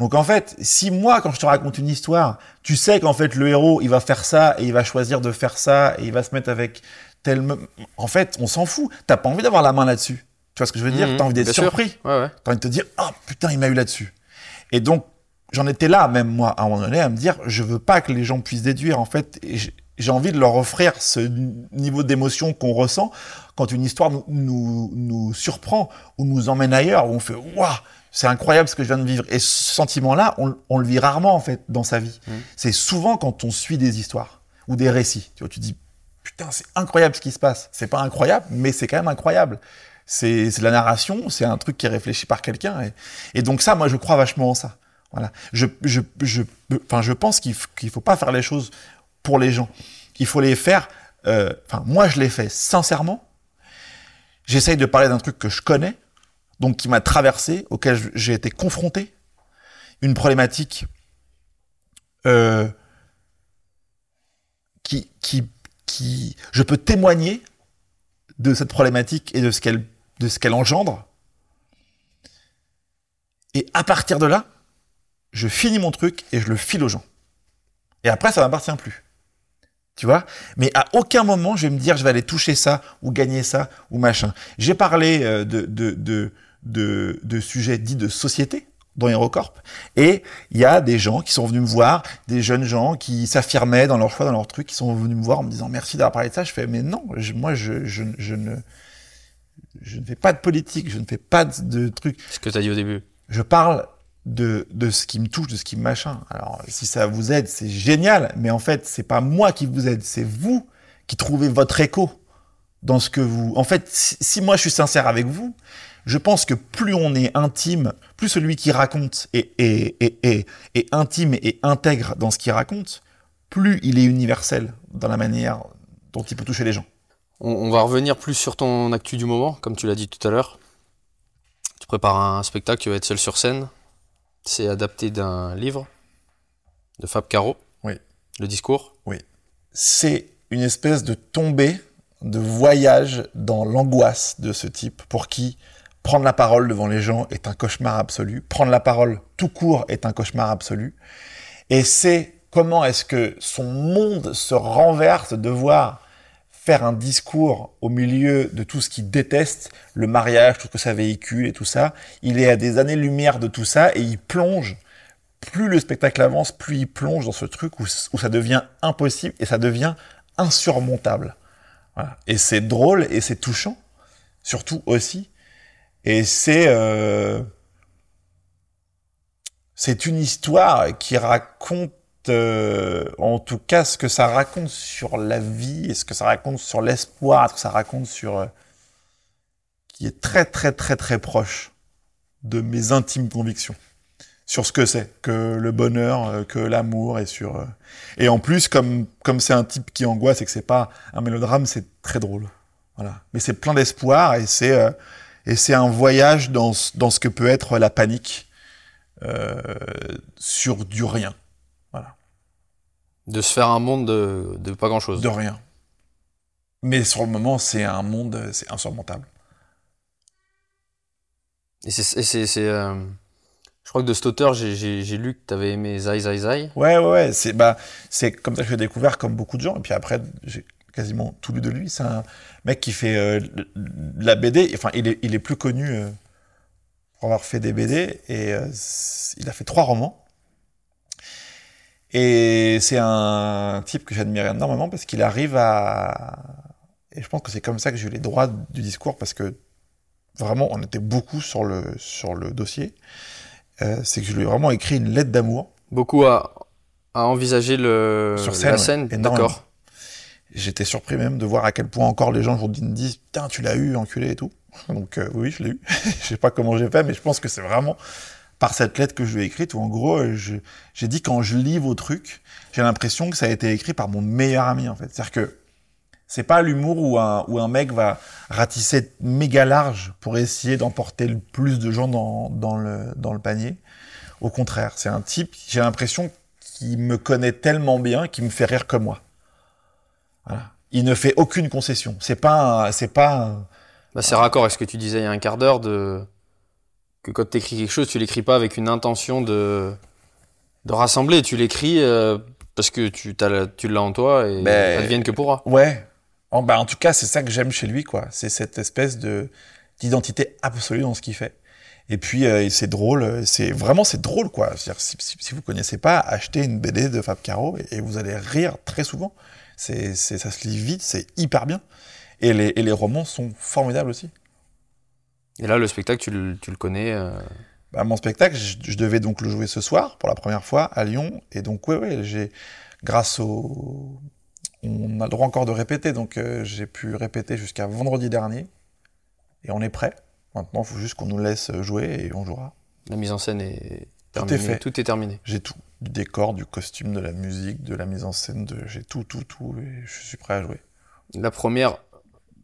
Donc en fait, si moi, quand je te raconte une histoire, tu sais qu'en fait, le héros, il va faire ça et il va choisir de faire ça et il va se mettre avec En fait, on s'en fout. T'as pas envie d'avoir la main là-dessus. Tu vois ce que je veux dire?
Mhm,
T'as envie d'être surpris.
Ouais, ouais.
T'as envie de te dire, ah putain, il m'a eu là-dessus. Et donc, j'en étais là, même moi, à un moment donné, à me dire, je veux pas que les gens puissent déduire, en fait. J'ai envie de leur offrir ce niveau d'émotion qu'on ressent quand une histoire nous, nous, nous, surprend ou nous emmène ailleurs, où on fait waouh, c'est incroyable ce que je viens de vivre. Et ce sentiment-là, on, on, le vit rarement en fait dans sa vie. Mmh. C'est souvent quand on suit des histoires ou des récits. Tu vois, tu dis putain, c'est incroyable ce qui se passe. C'est pas incroyable, mais c'est quand même incroyable. C'est la narration, c'est un truc qui est réfléchi par quelqu'un. Et, donc ça, moi, je crois vachement en ça. Voilà. Je, je, je, enfin, je pense qu'il ne faut pas faire les choses pour les gens. Il faut les faire. Euh, enfin, moi, je les fais sincèrement. J'essaye de parler d'un truc que je connais, donc qui m'a traversé, auquel j'ai été confronté, une problématique euh, qui, qui, qui, je peux témoigner de cette problématique et de ce qu'elle, de ce qu'elle engendre. Et à partir de là, je finis mon truc et je le file aux gens. Et après, ça m'appartient plus. Tu vois? Mais à aucun moment, je vais me dire, je vais aller toucher ça, ou gagner ça, ou machin. J'ai parlé euh, de, de, de, de, de sujets dits de société dans HeroCorp. Et il y a des gens qui sont venus me voir, des jeunes gens qui s'affirmaient dans leur choix, dans leur truc, qui sont venus me voir en me disant merci d'avoir parlé de ça. Je fais, mais non, moi, je, je, je, ne, je ne fais pas de politique, je ne fais pas de, trucs.
Ce que tu as dit au début.
Je parle de, de ce qui me touche, de ce qui me machin. Alors, si ça vous aide, c'est génial, mais en fait, c'est pas moi qui vous aide, c'est vous qui trouvez votre écho dans ce que vous. En fait, si, si moi je suis sincère avec vous, je pense que plus on est intime, plus celui qui raconte est, est, est, est, intime et intègre dans ce qu'il raconte, plus il est universel dans la manière dont il peut toucher les gens.
On, on va revenir plus sur ton actu du moment, comme tu l'as dit tout à l'heure. Tu prépares un spectacle, tu vas être seul sur scène. C'est adapté d'un livre de Fab Caro.
Oui.
Le discours.
Oui. C'est une espèce de tombée, de voyage dans l'angoisse de ce type pour qui prendre la parole devant les gens est un cauchemar absolu. Prendre la parole tout court est un cauchemar absolu. Et c'est comment est-ce que son monde se renverse de voir faire un discours au milieu de tout ce qu'il déteste, le mariage, tout ce que ça véhicule et tout ça. Il est à des années-lumière de tout ça et il plonge. Plus le spectacle avance, plus il plonge dans ce truc où, ça devient impossible et ça devient insurmontable. Et c'est drôle et c'est touchant, surtout aussi. Et c'est euh, c'est une histoire qui raconte euh, en tout cas ce que ça raconte sur la vie et ce que ça raconte sur l'espoir, ce que ça raconte sur euh, qui est très très très très proche de mes intimes convictions sur ce que c'est que le bonheur, que l'amour et sur et en plus comme comme c'est un type qui angoisse et que c'est pas un mélodrame, c'est très drôle. Voilà. Mais c'est plein d'espoir et c'est et c'est un voyage dans dans ce que peut être la panique euh, sur du rien.
De se faire un monde de, de pas grand-chose.
De rien. Mais sur le moment, c'est un monde, c'est insurmontable.
Et c'est... Euh... Je crois que de cet auteur, j'ai lu que tu avais aimé Zai Zai Zai.
Ouais, ouais, ouais. C'est bah, comme ça que j'ai découvert, comme beaucoup de gens. Et puis après, j'ai quasiment tout lu de lui. C'est un mec qui fait euh, la BD. Enfin, il est, il est plus connu euh, pour avoir fait des BD. Et euh, il a fait trois romans. Et c'est un type que j'admire énormément parce qu'il arrive à... Et je pense que c'est comme ça que j'ai eu les droits du discours parce que vraiment, on était beaucoup sur le, sur le dossier. C'est que je lui ai vraiment écrit une lettre d'amour.
Beaucoup à, à envisager le,
sur scène,
la scène, d'accord.
J'étais surpris même de voir à quel point encore les gens aujourd'hui me disent Putain, tu l'as eu, enculé et tout. Donc euh, oui, je l'ai eu. je sais pas comment j'ai fait, mais je pense que c'est vraiment par cette lettre que je lui ai écrite, où en gros, j'ai dit quand je lis vos trucs, j'ai l'impression que ça a été écrit par mon meilleur ami, en fait. C'est-à-dire que c'est pas l'humour où un, mec va ratisser méga large pour essayer d'emporter le plus de gens dans, dans, le, dans le panier. Au contraire, c'est un type, j'ai l'impression qu'il me connaît tellement bien qu'il me fait rire comme moi. Voilà. Il ne fait aucune concession. C'est pas, c'est pas.
Bah c'est raccord avec ce que tu disais il y a un quart d'heure de que quand tu écris quelque chose, tu l'écris pas avec une intention de, de rassembler. Tu l'écris euh, parce que tu, as, tu l'as en toi et ben, advienne que pourra.
Ouais. En, bah, en tout cas, c'est ça que j'aime chez lui, quoi. C'est cette espèce de d'identité absolue dans ce qu'il fait. Et puis euh, c'est drôle, c'est vraiment c'est drôle quoi. Si, si, si, vous connaissez pas, achetez une BD de Fab Caro et, et, vous allez rire très souvent. C'est, ça se lit vite, c'est hyper bien. Et les, et les romans sont formidables aussi.
Et là, le spectacle, tu le, tu le connais euh,
Bah, mon spectacle, je, je devais donc le jouer ce soir pour la première fois à Lyon. Et donc, oui, oui, j'ai, grâce au. On a le droit encore de répéter, donc euh, j'ai pu répéter jusqu'à vendredi dernier. Et on est prêt. Maintenant, il faut juste qu'on nous laisse jouer et on jouera.
La mise en scène est
Tout est
terminée.
fait.
Tout est terminé.
J'ai tout. Du décor, du costume, de la musique, de la mise en scène, de... j'ai tout, tout, tout. Et je suis prêt à jouer.
La première.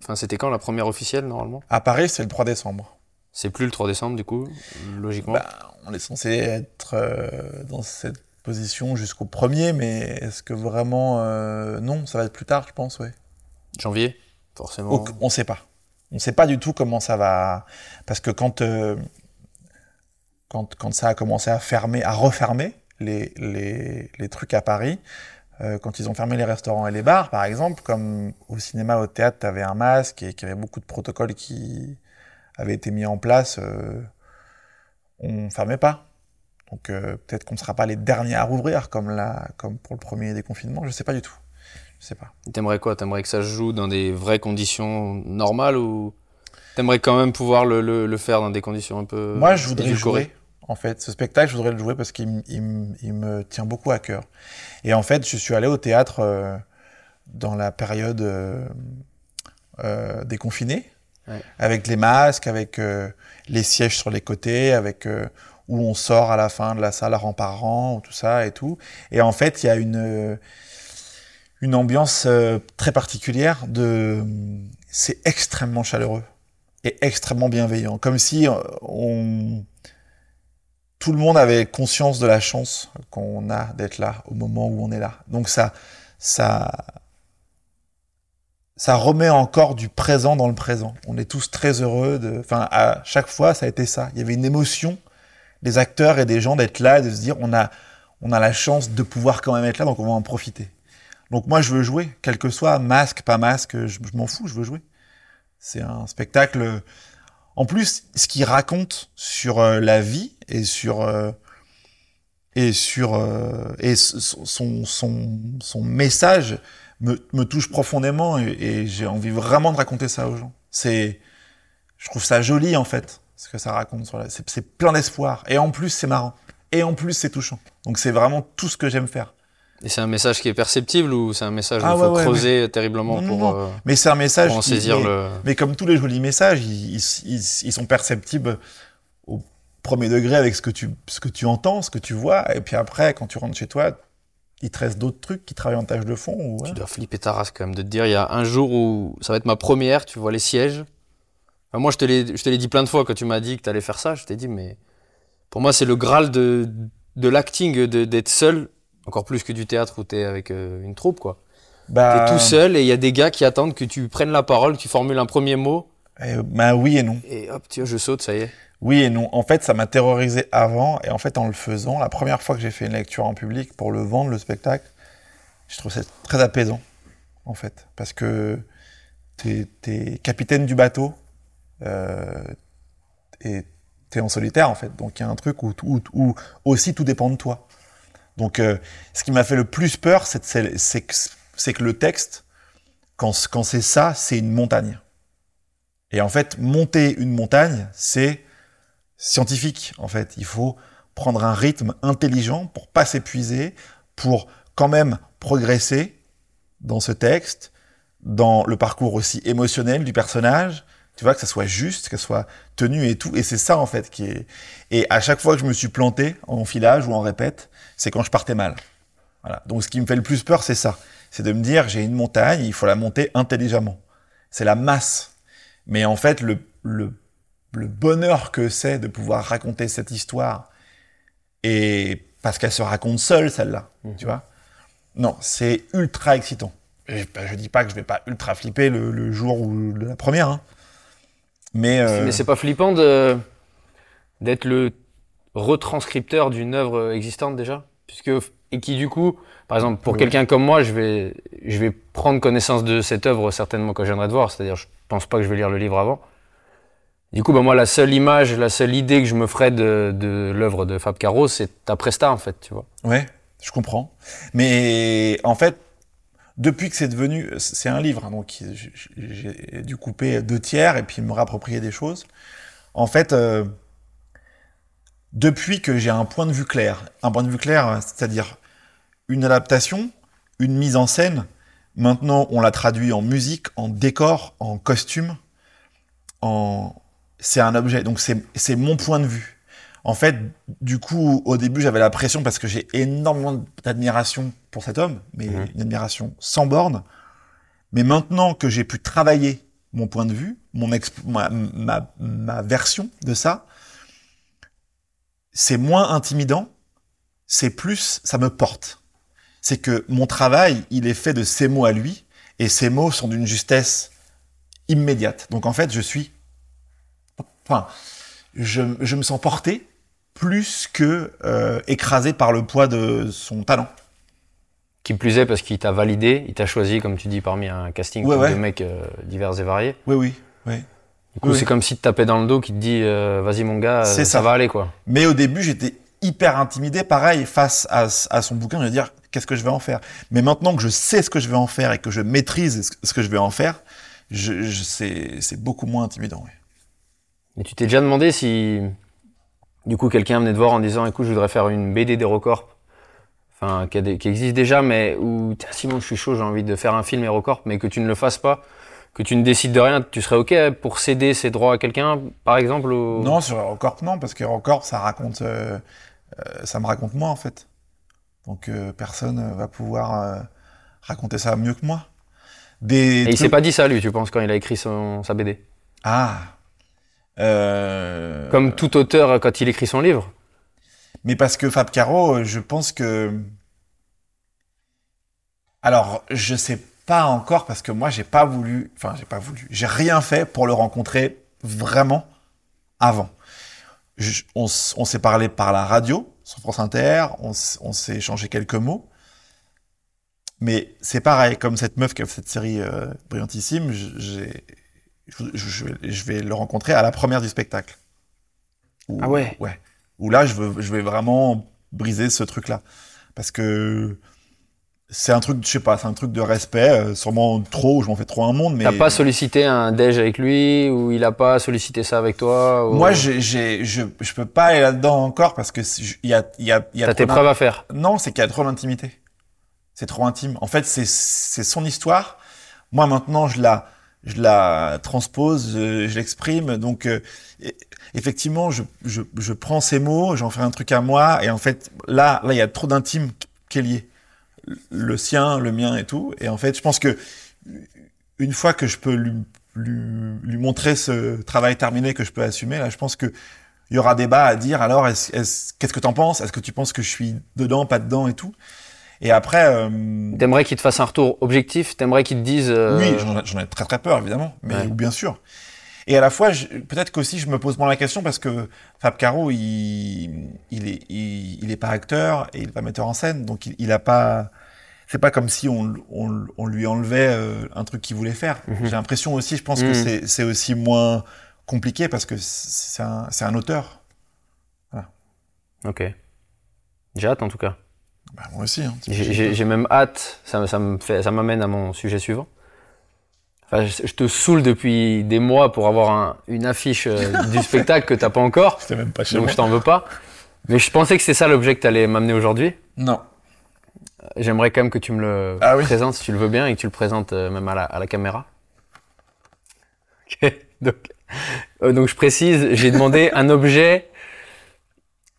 Enfin, c'était quand la première officielle, normalement?
À Paris, c'est le 3 décembre.
C'est plus le 3 décembre, du coup, logiquement?
Bah, on est censé être euh, dans cette position jusqu'au 1er, mais est-ce que vraiment. euh, non, ça va être plus tard, je pense, ouais.
Janvier, forcément.
Au- on sait pas. On sait pas du tout comment ça va. Parce que quand, euh, quand, quand ça a commencé à fermer, à refermer les, les, les trucs à Paris, euh, quand ils ont fermé les restaurants et les bars, par exemple, comme au cinéma, au théâtre, tu avais un masque et qu'il y avait beaucoup de protocoles qui avaient été mis en place, euh, on fermait pas. Donc euh, peut-être qu'on ne sera pas les derniers à rouvrir comme, la, comme pour le premier déconfinement, je sais pas du tout. Je sais pas.
T'aimerais quoi? T'aimerais que ça se joue dans des vraies conditions normales ou t'aimerais quand même pouvoir le, le, le faire dans des conditions un peu.
Moi, je voudrais jouer. En fait, ce spectacle, je voudrais le jouer parce qu'il il il me tient beaucoup à cœur. Et en fait, je suis allé au théâtre euh, dans la période euh, euh, déconfinée,
Ouais.
avec les masques, avec les sièges sur les côtés, avec où on sort à la fin de la salle rang par rang, tout ça et tout. Et en fait, il y a une une ambiance très particulière. De, c'est extrêmement chaleureux et extrêmement bienveillant, comme si on tout le monde avait conscience de la chance qu'on a d'être là au moment où on est là. Donc ça, ça, ça remet encore du présent dans le présent. On est tous très heureux de, enfin, à chaque fois, ça a été ça. Il y avait une émotion des acteurs et des gens d'être là, et de se dire, on a, on a la chance de pouvoir quand même être là, donc on va en profiter. Donc moi, je veux jouer, quel que soit, masque, pas masque, je, je m'en fous, je veux jouer. C'est un spectacle. En plus, ce qu'il raconte sur euh, la vie et sur euh, et sur euh, et son son son message me, me touche profondément et, et j'ai envie vraiment de raconter ça aux gens. C'est je trouve ça joli en fait ce que ça raconte sur la- c'est plein d'espoir et en plus c'est marrant et en plus c'est touchant. Donc c'est vraiment tout ce que j'aime faire.
Et c'est un message qui est perceptible ou c'est un message où
Ah
il faut
ouais,
creuser terriblement
Non,
pour,
non.
euh,
Mais c'est un message
pour en saisir
mais-
le.
Mais comme tous les jolis messages, ils, ils- ils- ils sont perceptibles premier degré avec ce que, tu, ce que tu entends, ce que tu vois. Et puis après, quand tu rentres chez toi, il te reste d'autres trucs qui travaillent en tâche de fond. Ou,
Tu dois flipper ta race quand même de te dire il y a un jour où ça va être ma première, tu vois les sièges. Enfin, moi je te l'ai dit plein de fois quand tu m'as dit que tu allais faire ça, je t'ai dit mais pour moi c'est le graal de, de l'acting de- d'être seul, encore plus que du théâtre où tu es avec euh, une troupe quoi.
Bah,
T'es tout seul et il y a des gars qui attendent que tu prennes la parole, que tu formules un premier mot
eh, bah oui et non.
et hop, tu vois, je saute, ça y est.
Oui et non. En fait, ça m'a terrorisé avant. Et en fait, en le faisant, la première fois que j'ai fait une lecture en public pour le vendre, le spectacle, je trouve ça très apaisant, en fait. Parce que t'es es capitaine du bateau euh, et t'es en solitaire, en fait. Donc il y a un truc où, aussi tout dépend de toi. Donc euh, ce qui m'a fait le plus peur, c'est que, le texte, quand c'est ça, c'est une montagne. Et en fait, monter une montagne, c'est scientifique, en fait. Il faut prendre un rythme intelligent pour pas s'épuiser, pour quand même progresser dans ce texte, dans le parcours aussi émotionnel du personnage. Tu vois, que ça soit juste, que ça soit tenu et tout. Et c'est ça, en fait, qui est. Et à chaque fois que je me suis planté en filage ou en répète, c'est quand je partais mal. Voilà. Donc, ce qui me fait le plus peur, c'est ça. C'est de me dire, j'ai une montagne, il faut la monter intelligemment. C'est la masse. Mais en fait, le, le, le bonheur que c'est de pouvoir raconter cette histoire, et parce qu'elle se raconte seule, celle-là, tu vois. Non, c'est ultra excitant. Et, bah, je dis pas que je vais pas ultra flipper le, le jour où de la première, hein. mais, euh,
Mais c'est pas flippant de d'être le retranscripteur d'une œuvre existante déjà? Puisque et qui du coup par exemple pour
Oui.
quelqu'un comme moi je vais je vais prendre connaissance de cette œuvre certainement quand je viendrai de voir c'est-à-dire je pense pas que je vais lire le livre avant du coup bah moi la seule image la seule idée que je me ferais de, de l'œuvre de Fab Caro c'est ta presta en fait tu vois
Ouais, je comprends. Mais en fait, depuis que c'est devenu, c'est un livre, hein, donc j'ai dû couper deux tiers et puis me réapproprier des choses. En fait, euh, depuis que j'ai un point de vue clair, un point de vue clair, c'est-à-dire une adaptation, une mise en scène, maintenant on l'a traduit en musique, en décor, en costume, en... c'est un objet, donc c'est mon point de vue. En fait, du coup, au début, j'avais la pression parce que j'ai énormément d'admiration pour cet homme, mais mhm. une admiration sans borne. Mais maintenant que j'ai pu travailler mon point de vue, mon ma, ma, version de ça, c'est moins intimidant, c'est plus, ça me porte. C'est que mon travail, il est fait de ces mots à lui, et ces mots sont d'une justesse immédiate. Donc en fait, je suis, enfin, je, je me sens porté plus que euh, écrasé par le poids de son talent.
Qui plus est parce qu'il t'a validé, il t'a choisi, comme tu dis, parmi un casting de mecs euh, divers et variés.
Oui, oui, oui.
Du coup, c'est comme si te tapait dans le dos, qui te dit, euh, vas-y mon gars, ça, ça, va aller quoi.
Mais au début, j'étais hyper intimidé, pareil, face à, à son bouquin, je veux dire, qu'est-ce que je vais en faire? Mais maintenant que je sais ce que je vais en faire et que je maîtrise ce que je vais en faire, je, je c'est beaucoup moins intimidant.
Et tu t'es déjà demandé si du coup, quelqu'un venait te voir en disant, écoute, je voudrais faire une BD d'Hérocorp, enfin, qui, existe déjà, mais où, tiens, Simon, je suis chaud, j'ai envie de faire un film Hérocorp, mais que tu ne le fasses pas, que tu ne décides de rien, tu serais OK pour céder ces droits à quelqu'un, par exemple
Non, sur Hérocorp, non, parce qu'Hérocorp, ça raconte, euh, euh, ça me raconte moi, en fait. Donc, euh, personne va pouvoir raconter ça mieux que moi.
Des Et il s'est pas dit ça, lui, tu penses, quand il a écrit son, sa BD
Ah euh,
Comme tout auteur quand il écrit son livre.
Mais parce que Fab Caro, je pense que. Alors, je sais pas encore parce que moi, j'ai pas voulu. Enfin, j'ai pas voulu. J'ai rien fait pour le rencontrer vraiment avant. on, s'est parlé par la radio, sur France Inter, on, s'est échangé quelques mots. Mais c'est pareil, comme cette meuf qui a fait cette série euh, brillantissime, j'ai je, vais le rencontrer à la première du spectacle.
ah ouais
Ouais. Où là, je, veux, je vais vraiment briser ce truc-là. Parce que c'est un truc, je sais pas, c'est un truc de respect, euh, sûrement trop, je m'en fais trop un monde. Mais
t'as pas sollicité un déj avec lui ou il a pas sollicité ça avec toi
Moi, j'ai, je, je peux pas aller là-dedans encore parce que il y a, il y a, y a
T'as tes preuves à faire.
Non, c'est qu'il y a trop d'intimité. C'est trop intime. En fait, c'est, c'est son histoire. Moi, maintenant, je la, je la transpose, je, l'exprime. Donc, euh, effectivement, je, je, je, prends ces mots, j'en fais un truc à moi, et en fait, là, là, il y a trop d'intime qui est. Le sien, le mien et tout. Et en fait, je pense que une fois que je peux lui, lui, lui montrer ce travail terminé que je peux assumer, là, je pense que il y aura débat à dire. Alors, est-ce, est qu'est-ce que t'en penses? Est-ce que tu penses que je suis dedans, pas dedans et tout? Et après. Euh...
T'aimerais qu'il te fasse un retour objectif T'aimerais qu'il te dise. Euh,
oui, j'en ai très très peur, évidemment. Mais bien sûr. Et à la fois, peut-être qu'aussi je me pose moins la question parce que Fab Caro, il, il est, il, est pas acteur et il est pas metteur en scène, donc il, il a pas. C'est pas comme si on, on, on lui enlevait euh, un truc qu'il voulait faire. Mhm. J'ai l'impression aussi, je pense que mhm. c'est aussi moins compliqué parce que c'est un, un auteur. Voilà.
Ok. J'ai hâte en tout cas.
Bah, moi aussi. Hein,
J'ai même hâte, ça, ça m'amène à mon sujet suivant. Enfin, je, te saoule depuis des mois pour avoir un, une affiche euh, du spectacle que t'as pas encore.
même pas chez
donc je t'en veux pas. Mais je pensais que c'est ça l'objet que t'allais m'amener aujourd'hui.
Non.
J'aimerais quand même que tu me le ah présentes si tu le veux bien et que tu le présentes euh, même à la, à la caméra. Ok. Donc, euh, donc je précise, j'ai demandé un objet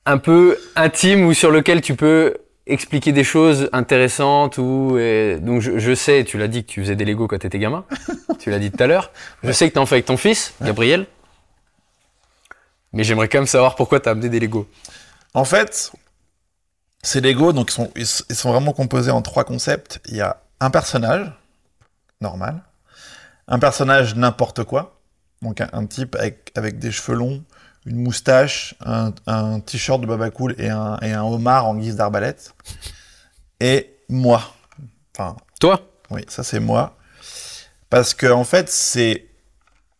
un peu intime ou sur lequel tu peux expliquer des choses intéressantes ou donc je, sais, tu l'as dit que tu faisais des Lego quand tu étais gamin, tu l'as dit tout à l'heure. Je sais que tu en fais avec ton fils, Gabriel. Mais j'aimerais quand même savoir pourquoi tu as amené des Lego.
En fait, ces Lego donc ils sont, ils sont vraiment composés en trois concepts. Il y a un personnage normal, un personnage n'importe quoi, donc un, type avec, avec des cheveux longs, une moustache, un, t-shirt de Baba Cool et un, et un homard en guise d'arbalète. Et moi. Enfin.
Toi?
Oui, ça c'est moi. Parce que, en fait, c'est.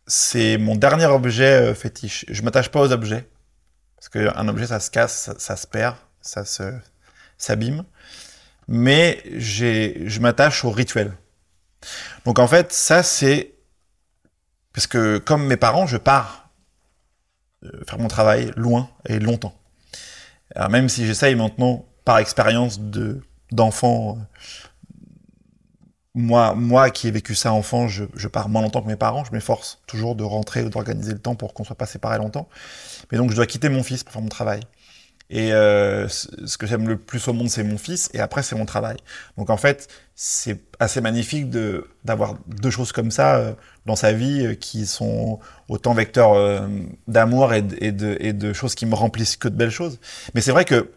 C'est mon dernier objet euh, fétiche. Je m'attache pas aux objets. Parce qu'un objet, ça se casse, ça, se perd, ça se s'abîme. mais j'ai, je m'attache au rituel. Donc en fait, ça c'est parce que comme mes parents, je pars faire mon travail loin et longtemps. Alors même si j'essaye maintenant, par expérience de d'enfant, euh, moi, moi qui ai vécu ça enfant, je, je pars moins longtemps que mes parents, je m'efforce toujours de rentrer ou d'organiser le temps pour qu'on soit pas séparés longtemps. Mais donc je dois quitter mon fils pour faire mon travail. Et euh, ce que j'aime le plus au monde, c'est mon fils, et après, c'est mon travail. Donc en fait, c'est assez magnifique d'avoir deux choses comme ça euh, dans sa vie euh, qui sont autant vecteurs d'amour et, de, et, de, choses qui me remplissent que de belles choses. Mais c'est vrai que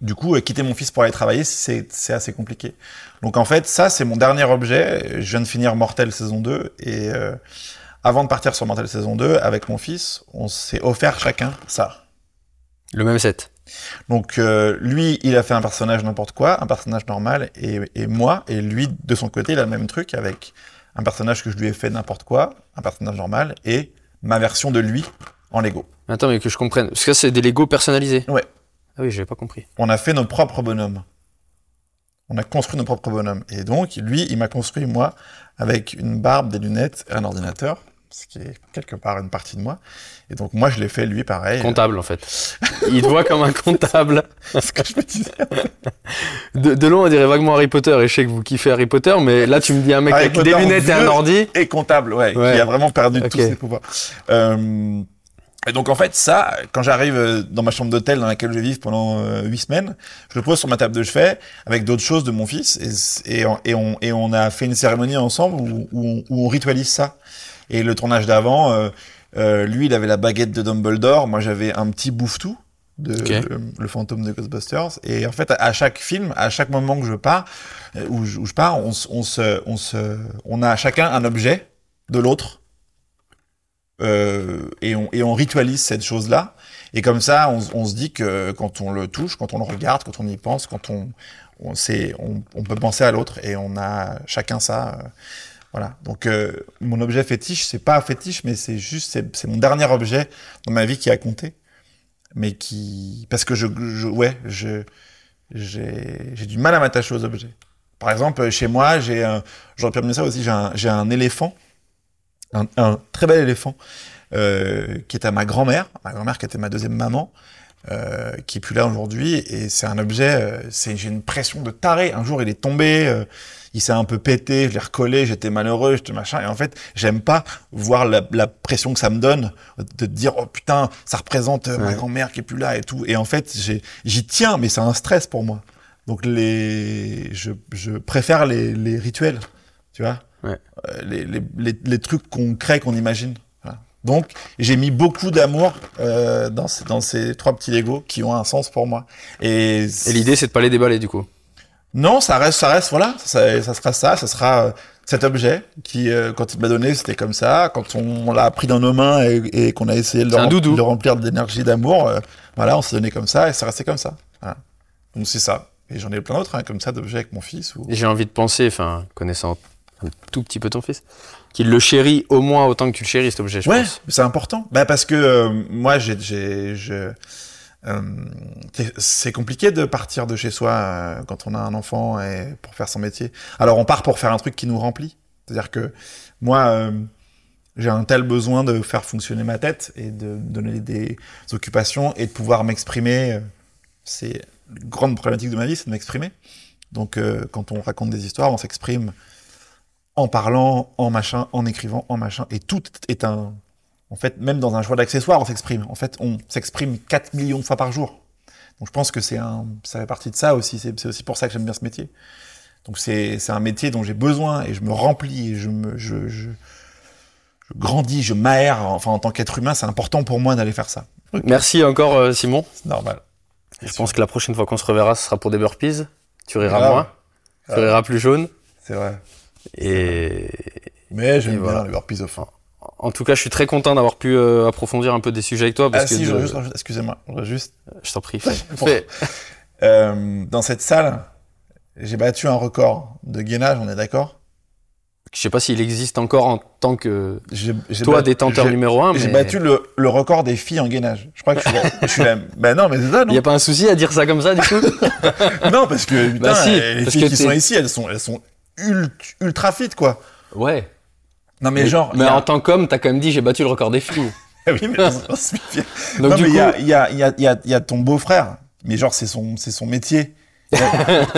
du coup, quitter mon fils pour aller travailler, c'est assez compliqué. Donc en fait, ça, c'est mon dernier objet. Je viens de finir Mortel saison 2, et avant de partir sur Mortel saison 2, avec mon fils, on s'est offert chacun ça.
Le même set.
Donc euh, lui, il a fait un personnage n'importe quoi, un personnage normal, et, et, moi, et lui, de son côté, il a le même truc avec un personnage que je lui ai fait n'importe quoi, un personnage normal, et ma version de lui en Lego.
Attends, mais que je comprenne. Parce que ça, c'est des Lego personnalisés.
Ouais.
Ah oui, j'avais pas compris.
On a fait nos propres bonhommes. On a construit nos propres bonhommes. Et donc, lui, il m'a construit, moi, avec une barbe, des lunettes et un ordinateur, ce qui est quelque part une partie de moi. Et donc, moi, je l'ai fait, lui, pareil.
Comptable, en fait. Il te voit comme un comptable.
C'est ce que je me disais.
De, de loin, on dirait vaguement Harry Potter. Et je sais que vous kiffez Harry Potter, mais là, tu me dis un mec
Harry
avec
Potter
des lunettes et un ordi.
Et comptable, ouais,
Ouais.
qui a vraiment perdu
Ok.
tous ses pouvoirs. Euh, et donc en fait ça, quand j'arrive euh, dans ma chambre d'hôtel dans laquelle je vivre pendant euh, huit semaines, je le pose sur ma table de chevet avec d'autres choses de mon fils et, et, on, et, on, et on a fait une cérémonie ensemble où, où, on, où on ritualise ça. Et le tournage d'avant, euh, euh, lui il avait la baguette de Dumbledore, moi j'avais un petit bouffe-tout de le, le fantôme de Ghostbusters. Et en fait à, à chaque film, à chaque moment que je pars, euh, où, je- où je pars, on, se- on se, on se, on a chacun un objet de l'autre. Euh, et, on, et on ritualise cette chose-là. Et comme ça, on, on se dit que quand on le touche, quand on le regarde, quand on y pense, quand on, on, sait, on, on peut penser à l'autre et on a chacun ça. Voilà. Donc euh, mon objet fétiche, c'est pas fétiche, mais c'est juste, c'est mon dernier objet dans ma vie qui a compté, mais qui, parce que je, ouais, je, j'ai, du mal à m'attacher aux objets. Par exemple, chez moi, j'ai un, j'aurais pu amener ça aussi, j'ai un, un éléphant, un, un très bel éléphant, euh, qui est à ma grand-mère, ma grand-mère qui était ma deuxième maman, euh, qui est plus là aujourd'hui, et c'est un objet, euh, c'est, j'ai une pression de taré. Un jour, il est tombé, euh, il s'est un peu pété, je l'ai recollé, j'étais malheureux, j'étais machin, et en fait, j'aime pas voir la, la pression que ça me donne, de dire, oh putain, ça représente euh, ma grand-mère qui est plus là et tout, et en fait, j'y tiens, mais c'est un stress pour moi. Donc les, je, je préfère les, les rituels, tu vois,
Ouais.
Euh, les, les, les, les trucs qu'on crée, qu'on imagine. Donc j'ai mis beaucoup d'amour euh, dans, ces, dans ces trois petits Lego qui ont un sens pour moi. Et,
Et l'idée, c'est de pas les déballer, du coup.
non, ça reste, ça reste, voilà, ça, ça sera ça, ça sera euh, cet objet qui, euh, quand il m'a donné, c'était comme ça. Quand on, on l'a pris dans nos mains et, et qu'on a essayé de le,
C'est
rem- de remplir d'énergie, d'amour, euh, voilà, on s'est donné comme ça et ça restait comme ça. Voilà. Donc c'est ça. Et j'en ai plein d'autres, hein, comme ça, d'objets avec mon fils. Ou...
Et j'ai envie de penser, enfin, connaissant un tout petit peu ton fils, qu'il le chérit au moins autant que tu le chéris, cet objet, je
ouais,
pense.
c'est important. Bah parce que euh, moi, j'ai, je, euh, c'est- compliqué de partir de chez soi euh, quand on a un enfant et pour faire son métier. Alors on part pour faire un truc qui nous remplit. C'est-à-dire que moi, euh, j'ai un tel besoin de faire fonctionner ma tête et de donner des occupations et de pouvoir m'exprimer. C'est une grande problématique de ma vie, c'est de m'exprimer. Donc quand on raconte des histoires, on s'exprime en parlant, en machin, en écrivant, en machin, et tout est un... En fait, même dans un choix d'accessoires, on s'exprime. En fait, on s'exprime 4 millions de fois par jour. Donc je pense que c'est un, ça fait partie de ça aussi. C'est aussi pour ça que j'aime bien ce métier. Donc c'est c'est un métier dont j'ai besoin et je me remplis et je me je, je, je grandis, je m'aère. Enfin, en tant qu'être humain, c'est important pour moi d'aller faire ça.
Merci encore, euh, Simon.
C'est normal.
Je pense que la prochaine fois qu'on se reverra, ce sera pour des burpees. Tu riras moins. Tu riras plus jaune.
C'est vrai.
Et
Mais j'aime bien
voilà.
le burpees au fond.
en tout cas, je suis très content d'avoir pu euh, approfondir un peu des sujets avec toi. Parce
Ah
que
si,
de-
excusez-moi, juste
je t'en prie, fais.
Bon.
Fais.
Euh, dans cette salle, j'ai battu un record de gainage, on est d'accord?
Je sais pas s'il existe encore en tant que
J'ai- j'ai
toi
bat-
détenteur
j'ai-
numéro un,
J'ai
mais
battu le, le record des filles en gainage. Je crois que je suis la. je suis la- Bah non, mais c'est ça,
il
non?
Y a pas un souci à dire ça comme ça du coup?
Non, parce que putain,
Bah si,
euh, les
parce
filles
que
qui sont ici, elles sont, elles sont ultra fit, quoi.
Ouais.
Non, mais, genre.
mais
a-
en tant qu'homme, t'as quand même dit j'ai battu le record des filles.
oui, mais.
Donc
non,
du
mais il
coup,
y a, il y, a, il y, a, il y, a, il y a ton beau-frère, mais genre, c'est son, c'est son métier. Il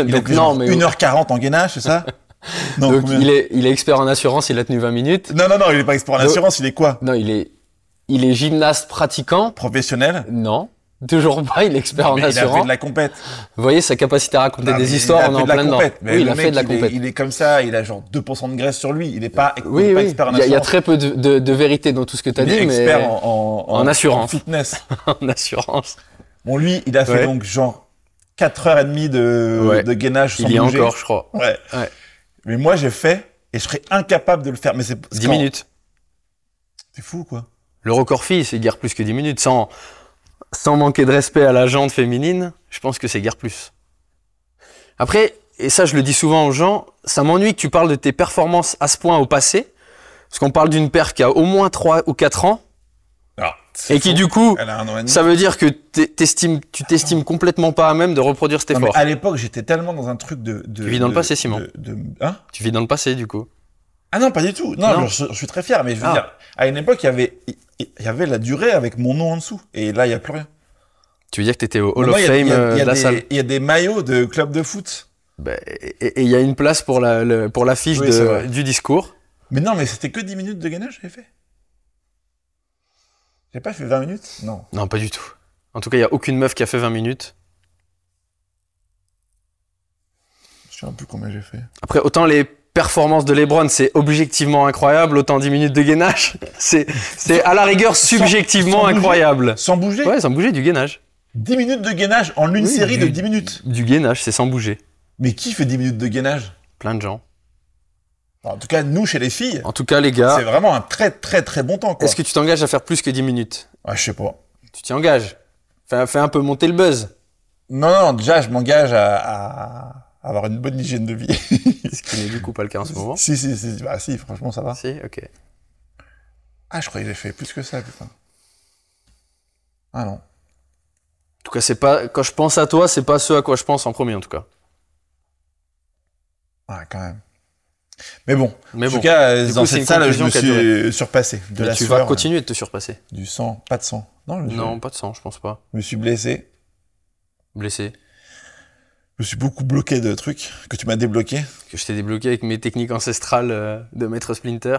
il
donc non, mais
1h40 en gainage, c'est ça Non,
donc
combien
il est il est expert en assurance, il a tenu 20 minutes.
non, non, non, il est pas expert en
Donc-
assurance, il est quoi
Non, il est il est gymnaste pratiquant.
Professionnel
Non. Toujours pas, il est expert en
Mais il a fait
assurance.
de la compète.
Vous voyez sa capacité à raconter
Non,
des histoires, on est en plein dedans.
compète. Mais
Oui, il a fait de la compète.
Il est comme ça, il a genre 2% de graisse sur lui. Il est pas, il est
Oui,
pas expert en
Il y, a- il y a
assurance.
très peu de, de, de vérité dans tout ce que tu as
Il
dit,
est
mais
expert en, en,
en assurance.
fitness.
en assurance.
Bon, lui, il a fait
Ouais.
donc genre 4h30 de,
Ouais.
de gainage sans
Il y
bouger.
encore, je crois.
Ouais.
Ouais.
Mais moi, j'ai fait et je serais incapable de le faire. Mais c'est
10 minutes.
C'est fou, quoi.
Le record fille, c'est guère plus que 10 minutes. Sans, sans manquer de respect à la jante féminine, je pense que c'est guère plus. Après, et ça je le dis souvent aux gens, ça m'ennuie que tu parles de tes performances à ce point au passé, parce qu'on parle d'une paire qui a au moins 3 ou 4 ans,
Alors,
et qui
faux.
du coup, ça veut dire que t'estimes, tu t'estimes complètement pas à même de reproduire cet
Non, mais
effort.
à l'époque, j'étais tellement dans un truc de. de
Tu vis dans le passé, Simon.
de- Hein?
Tu vis dans le passé du coup.
Ah non, pas du tout. Non,
Non.
Je, je suis très fier, mais je veux
Ah.
dire, à une époque, il y avait, il y avait la durée avec mon nom en dessous. Et là, il n'y a plus rien.
Tu veux dire que t'étais au Hall of
y a-
Fame
y a-
euh,
il y a
de la
des-
salle?
Il y a des maillots de club de foot.
Bah, Et il y a une place pour la, le- pour l'affiche
Oui,
de- du discours.
Mais non, mais c'était que 10 minutes de gainage, j'avais fait. J'ai pas fait 20 minutes Non.
Non, pas du tout. En tout cas, il n'y a aucune meuf qui a fait 20 minutes.
Je sais un peu combien j'ai fait.
Après, autant les performances de LeBron, c'est objectivement incroyable, autant 10 minutes de gainage, c'est, c'est à la rigueur subjectivement
sans
incroyable.
Sans bouger
Ouais, sans bouger, du gainage.
10 minutes de gainage en une
Oui,
série
du-
de 10 minutes.
Du gainage, c'est sans bouger.
Mais qui fait 10 minutes de gainage?
Plein de gens.
En tout cas, nous, chez les filles,
En tout cas, les gars,
c'est vraiment un très très très bon temps. Quoi.
est-ce que tu t'engages à faire plus que 10 minutes?
Ah, je sais pas.
Tu t'y engages. Fais, fais un peu monter le buzz.
Non, non, déjà, je m'engage à, à avoir une bonne hygiène de vie.
Ce qui n'est du coup pas le cas en ce moment?
si, si, si, bah si, franchement, ça va.
Si, ok.
Ah, je croyais que j'ai fait plus que ça, putain. Ah non.
En tout cas, c'est pas, quand je pense à toi, c'est pas ce à quoi je pense en premier, en tout cas.
Ah, quand même. Mais bon,
Mais
en
bon.
tout cas,
Du
dans
coup,
cette salle, je me suis surpassé. De
Mais
la
tu
sueur,
vas continuer de te surpasser.
Du sang, pas de sang. Je
Non, pas de sang, je pense pas.
je me suis blessé.
Blessé.
Je me suis beaucoup bloqué de trucs que tu m'as débloqué.
Que je t'ai débloqué avec mes techniques ancestrales euh, de maître Splinter.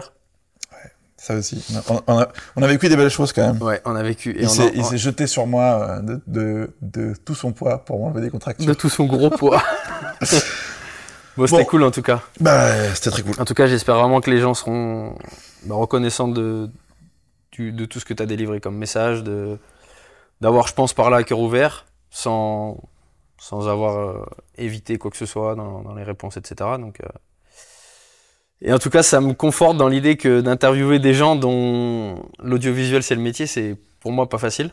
Ça aussi. On a, on a- on a vécu des belles choses quand même.
Ouais, on a vécu. Et
il s'est
en-
jeté sur moi euh, de, de, de tout son poids pour m'enlever des contractures.
de tout son gros poids. bon, c'était
Bon.
cool en tout cas.
Bah, c'était très cool.
En tout cas, j'espère vraiment que les gens seront bah, reconnaissants de, de tout ce que tu as délivré comme message, d'avoir, je pense, par là à cœur ouvert, sans, sans avoir euh, évité quoi que ce soit dans, dans les réponses, etc. Donc, euh, Et en tout cas, ça me conforte dans l'idée que d'interviewer des gens dont l'audiovisuel c'est le métier, c'est pour moi pas facile.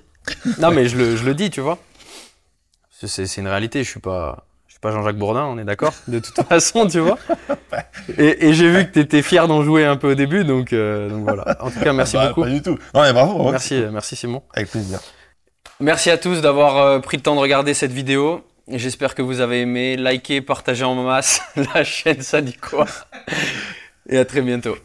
non, mais je le, je le dis, tu vois. C'est une réalité, je suis pas. Je suis pas Jean-Jacques Bourdin, on est d'accord De toute façon, tu vois. Et, et j'ai vu que tu étais fier d'en jouer un peu au début, donc, euh, donc voilà. En tout cas, merci
Bah,
beaucoup.
Pas du tout. Non, mais bravo. bravo.
Merci, merci Simon.
Avec plaisir.
Merci à tous d'avoir pris le temps de regarder cette vidéo. J'espère que vous avez aimé. Likez, partagez en masse la chaîne Ça dit quoi Et à très bientôt.